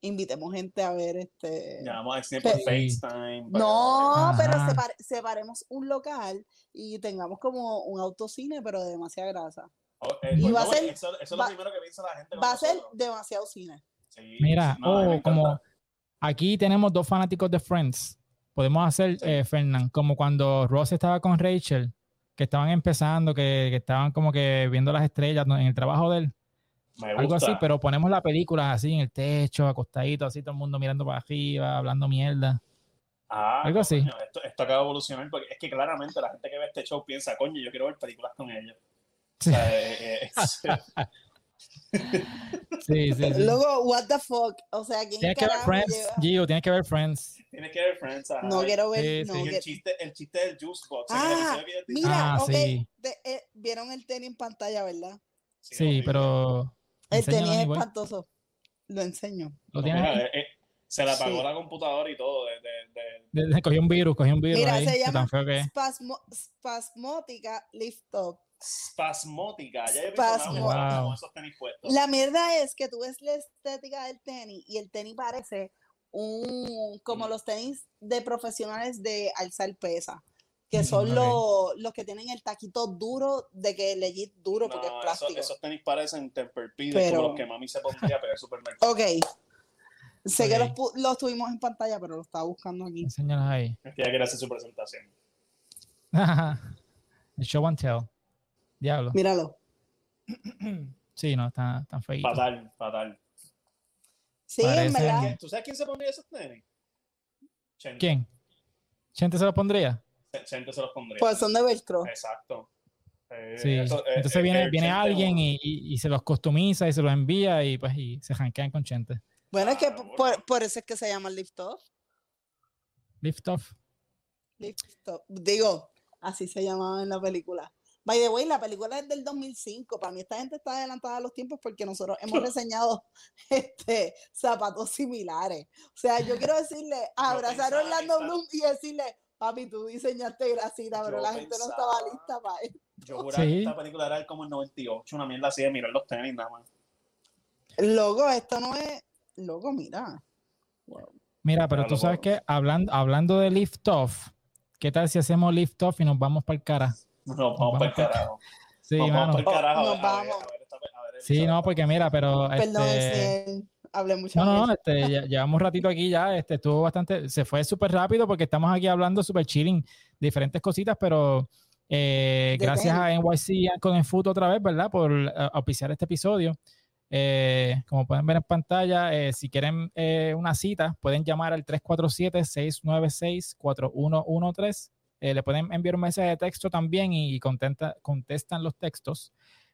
invitemos gente a ver este. Llamamos al cine por Sí. FaceTime. No, pero separe- separemos un local y tengamos como un autocine, pero de demasiada grasa. Oh, eh, Y pues, va a no, ser- Eso, eso es va- lo primero que piensa la gente. Va a ser demasiado cine. Sí, Mira, no, a mí me o como aquí tenemos dos fanáticos de Friends. Podemos hacer, Sí. eh, Fernán, como cuando Ross estaba con Rachel, que estaban empezando, que, que estaban como que viendo las estrellas en el trabajo de él. Me Algo así, pero ponemos la película así en el techo, acostadito, así todo el mundo mirando para arriba, hablando mierda. Ah, algo así. coño, esto, esto acaba de evolucionar porque es que claramente la gente que ve este show piensa, coño, yo quiero ver películas con ellos. O Sí, sea, eh, eh, es- sí, sí. sí. Luego, what the fuck. O sea, ¿quién Tienes que ver Friends, lleva- Gio, tienes que ver Friends. tienes que ver Friends. ajá. No quiero ver. Sí, no sí. El chiste, el chiste del juice box. Ah, Mira, Ah, ok. sí. de- eh, Vieron el tenis en pantalla, ¿verdad? Sí, pero. El tenis es espantoso. Lo enseño. Lo No, mira, eh, eh, se le apagó Sí. la computadora y todo. De, de, de- De- de- Cogió un virus, cogió un virus Mira, ahí. se llama que. Spasmo- spasmótica lift up. Spasmótica. Ya yo Spasmo- Wow. con esos tenis puestos. La mierda es que tú ves la estética del tenis y el tenis parece un como Mm. los tenis de profesionales de alzar pesa, que son los, los que tienen el taquito duro de que legit duro porque es plástico. esos, esos tenis parecen Pero- como los que mami se pondría para el supermercado. Ok. Sé que los, los tuvimos en pantalla, pero lo estaba buscando aquí. Enséñalos ahí. Es que ya quiere hacer su presentación. El show and tell. Diablo. Míralo. Sí, no, está tan feito. Fatal, fatal. Sí, en Parece- verdad. ¿Quién- ¿Tú sabes quién se pondría esos tenis? Chente. ¿Quién? ¿Chente se los pondría? Chente se los pondría. Pues son de velcro. Exacto. Eh, Sí. eso, eh, Entonces eh, viene, viene alguien y, y- y se los customiza y se los envía y pues y se janquean con Chente. Bueno, es que por, por eso es que se llama lift off. Lift off. Lift Off. Digo, así se llamaba en la película. By the way, la película es del 2005. Para mí esta gente está adelantada a los tiempos porque nosotros hemos reseñado este, zapatos similares. O sea, yo quiero decirle, abrazar a Orlando Bloom y decirle, papi, tú diseñaste grasita, pero Yo la gente no estaba lista para eso. Yo juraba Sí. que esta película era como el 98, una mierda así de mirar los tenis nada más. Loco, esto no es... Loco, mira. Mira, pero tú sabes que hablando, hablando de lift off, ¿qué tal si hacemos lift off y nos vamos para el cara? Nos vamos para el carajo. Sí, Nos vamos para el carajo. Sí, no, porque mira, pero Perdón, este, si hablé mucho. no, no, este, ya- llevamos un ratito aquí ya, este, estuvo bastante, se fue súper rápido porque estamos aquí hablando súper chilling, diferentes cositas, pero eh, gracias a. NYC con el Foot otra vez, ¿verdad? Por eh, auspiciar este episodio. Eh, como pueden ver en pantalla, eh, si quieren eh, una cita, pueden llamar al 347-696-4113. Eh, le pueden enviar un mensaje de texto también y contenta- contestan los textos.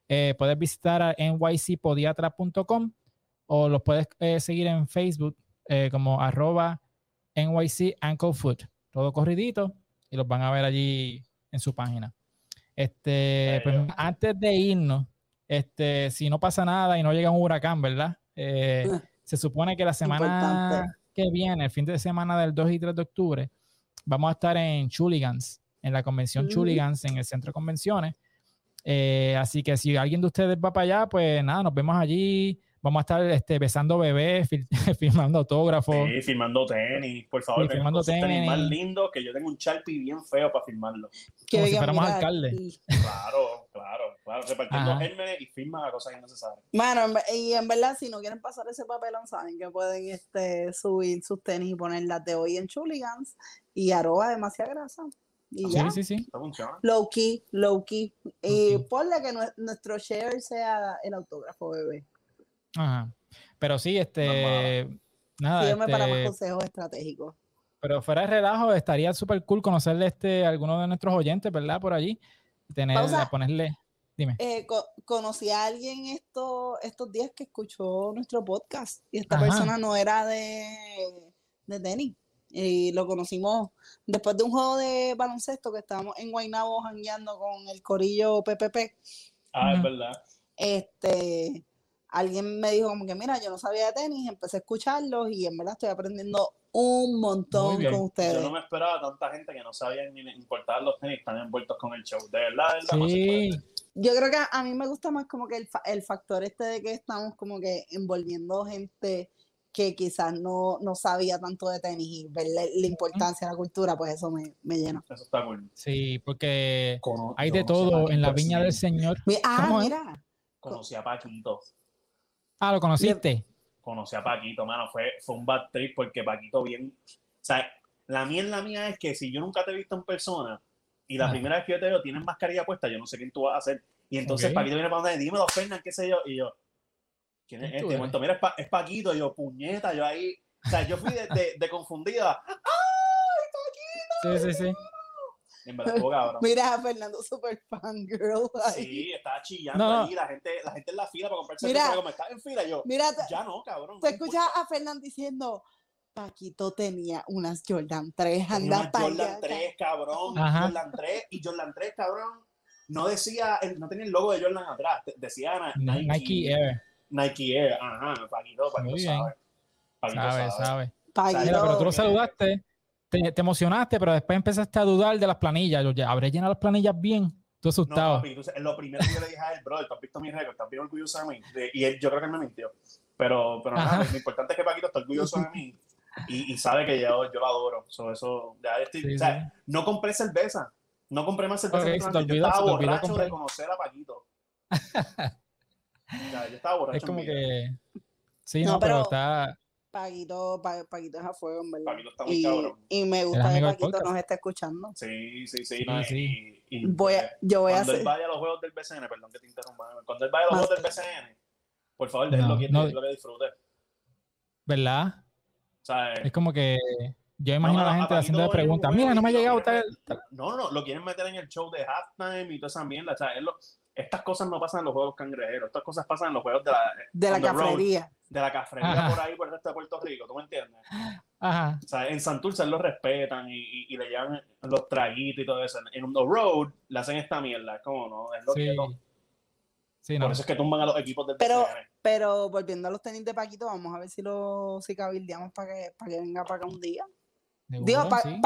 Eh, puedes visitar a nycpodiatra.com o los puedes eh, seguir en Facebook como arroba NYC Foot. Todo corridito y los van a ver allí en su página. Este, pues, antes de irnos, este, si no pasa nada y no llega un huracán, ¿verdad? Ah. se supone que la semana Importante. que viene, el fin de semana del 2 y 3 de octubre, vamos a estar en Chuligans, en la convención Mm. Chuligans, en el centro de convenciones. Eh, así que si alguien de ustedes va para allá, pues nada, nos vemos allí. Vamos a estar este, besando bebés, fil- firmando autógrafos. Sí, firmando tenis, por favor. Sí, con sus tenis más tenis. lindo que yo tengo un Sharpie bien feo para firmarlo. Que como si fuéramos mira, alcalde. y- Claro, claro, claro. Repartiendo gérmenes y firma cosas innecesarias. Mano, y en verdad, si no quieren pasar ese papelón, saben que pueden este, subir sus tenis y poner las de hoy en Chuligans y arroba demasiada grasa. Y ya. Sí, sí, sí. Low key, low key. Y ponle que nue- nuestro share sea el autógrafo, bebé. Ajá. Pero sí, este. Nada, Sígueme para más este, consejos estratégicos. pero fuera de relajo, estaría súper cool conocerle este, a alguno de nuestros oyentes, ¿verdad? Por allí. Tener, Pausa. ponerle. Dime. Eh, co- conocí a alguien esto, estos días que escuchó nuestro podcast y esta Ajá. persona no era de, de tenis. Y lo conocimos después de un juego de baloncesto que estábamos en Guaynabo jangueando con el corillo PPP. Ah, es verdad. Este, alguien me dijo como que mira, yo no sabía de tenis, empecé a escucharlos y en verdad estoy aprendiendo un montón con ustedes. Yo no me esperaba tanta gente que no sabía ni importar los tenis, están envueltos con el show. De verdad, de verdad. Sí. Yo creo que a, mí me gusta más como que el, fa- el factor este de que estamos como que envolviendo gente que quizás no, no sabía tanto de tenis y ver la, la importancia de la cultura, pues eso me, me llena. Eso está cool. sí, porque Cono- hay de todo en la viña del 100. Señor. Mi- Ah, mira. Conocí a Paquito. Ah, ¿lo conociste? Conocí a Paquito, mano. Fue, fue un bad trip porque Paquito bien. O sea, la mierda mía es que si yo nunca te he visto en persona y la Ah. primera vez que yo te veo tienes mascarilla puesta, yo no sé quién tú vas a hacer. Y entonces. Paquito viene para donde, dímelo, Fernan, qué sé yo. Y yo, ¿quién es ¿Quién tú este? momento, mira, es, Pa- es Paquito. Y yo, puñeta, yo ahí. O sea, yo fui de, de, de confundida. Sí, sí, sí. En verdad, estuvo cabrón. Mira a Fernando super fangirl ahí. Sí, estaba chillando No, allí, la gente, la gente en la fila para comprarse Mira. cerveza, como estaba en fila, yo, Mira, ya no, cabrón. te no escuchas importa. a Fernando diciendo, Paquito tenía unas Jordan 3, Tenía anda para Jordan allá. 3, cabrón, Ajá. Jordan 3, y Jordan 3, cabrón, no decía, el- no tenía el logo de Jordan atrás, decía Nike, Nike Air. Nike Air, ajá, Paquito, Paquito sabe. Paquito Sabe, sabe. sabe. Paquito, Mira, pero tú lo saludaste, te, te emocionaste, pero después empezaste a dudar de las planillas. Yo, ya, ¿Habré llenado las planillas bien? Tú No, asustado. papi, tú sabes, lo primero que yo le dije a él, bro, tú has visto mi récord, estás bien orgulloso de mí. De- y él, yo creo que él me mintió. Pero, pero nada, lo importante es que Paquito está orgulloso de mí y, y sabe que yo, yo lo adoro. So, eso, ya estoy, Sí, o sea, sí. no compré cerveza. No compré más cerveza. Ok, que se te antes. olvidó- yo estaba olvidó borracho de conocer a Paquito. Ya, yo estaba borracho. es como en vida. que. Sí, No, no, pero, pero- está. Paquito, Pa- Paquito es a fuego, en verdad. Paquito está muy y, cabrón. y me gusta que Paquito nos esté escuchando. Sí, sí, sí. Sí, no, sí. y- y, Voy a, yo voy a cuando él hacer. vaya a los juegos del BCN, perdón que te interrumpa, cuando él vaya a los Más juegos del BCN, por favor, déjenlo No, que, no. déjenlo que disfrute. ¿Verdad? O sea, Es como que. Yo imagino a no, la a gente Paquito haciendo en un preguntas. Mira, no me ha llegado tal. tal". No, no, lo quieren meter en el show de halftime y toda esa mierda. O sea, él lo- estas cosas no pasan en los juegos cangrejeros, estas cosas pasan en los juegos de la, De la road, cafrería. de la cafrería Ajá. por ahí, por el resto de Puerto Rico, ¿tú me entiendes? Ajá. O sea, en Santurce lo respetan y, y, y le llevan los traguitos y todo eso. En The Road le hacen esta mierda. Es como, no, es lo Sí. que no. Sí, no. Por eso es que tumban a los equipos del Pero-. Pero volviendo a los tenis de Paquito, vamos a ver si lo si cabildeamos para que, para que venga para acá un día. Digo, para sí.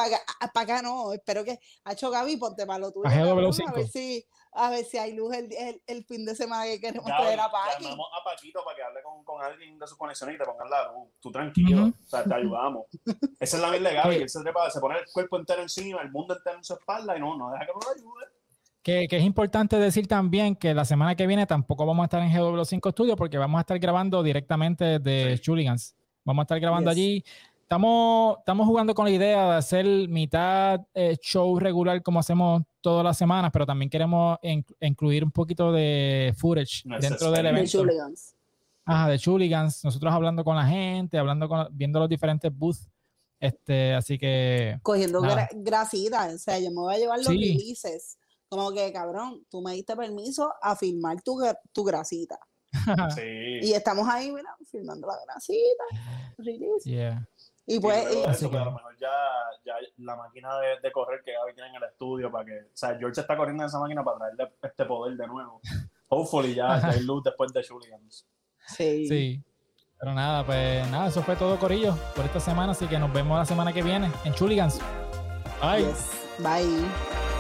acá no, espero que ha hecho Gaby, ponte para lo tuyo. Pa' GW5. cabrón, A ver si, a ver si hay luz el, el, el fin de semana que queremos Gaby, traer a Paqui. llamamos a Paquito para que hable con, con alguien de sus conexiones y te pongan la luz. Tú tranquilo, o sea, te ayudamos. Esa es la mierda de Gaby, él se, trepa, se pone el cuerpo entero encima, el mundo entero en su espalda y no, no deja que no lo ayude. Que, que es importante decir también que la semana que viene tampoco vamos a estar en GW5 Studio porque vamos a estar grabando directamente de Sí. Chuligans. Vamos a estar grabando Yes. allí. Estamos, estamos jugando con la idea de hacer mitad eh, show regular como hacemos todas las semanas, pero también queremos in- incluir un poquito de footage No, dentro del suspense. De evento. Chuligans. Ajá, de Chuligans. Nosotros hablando con la gente, hablando con, viendo los diferentes booths. Este, así que Cogiendo gra- grasita. O sea, yo me voy a llevar los Sí. releases. Como que, cabrón, tú me diste permiso a filmar tu, tu grasita. Sí. Y estamos ahí, mira, filmando la grasita. Release. yeah. Y pues, y- Así eso, que- pues, a lo mejor ya, ya la máquina de, de correr que Gaby tiene en el estudio para que. O sea, George está corriendo en esa máquina para traerle este poder de nuevo. Hopefully ya, ya hay luz después de Chuligans. sí. Sí. Pero nada, pues nada, eso fue todo, Corillo, por esta semana. Así que nos vemos la semana que viene en Chuligans. Bye. Yes. Bye.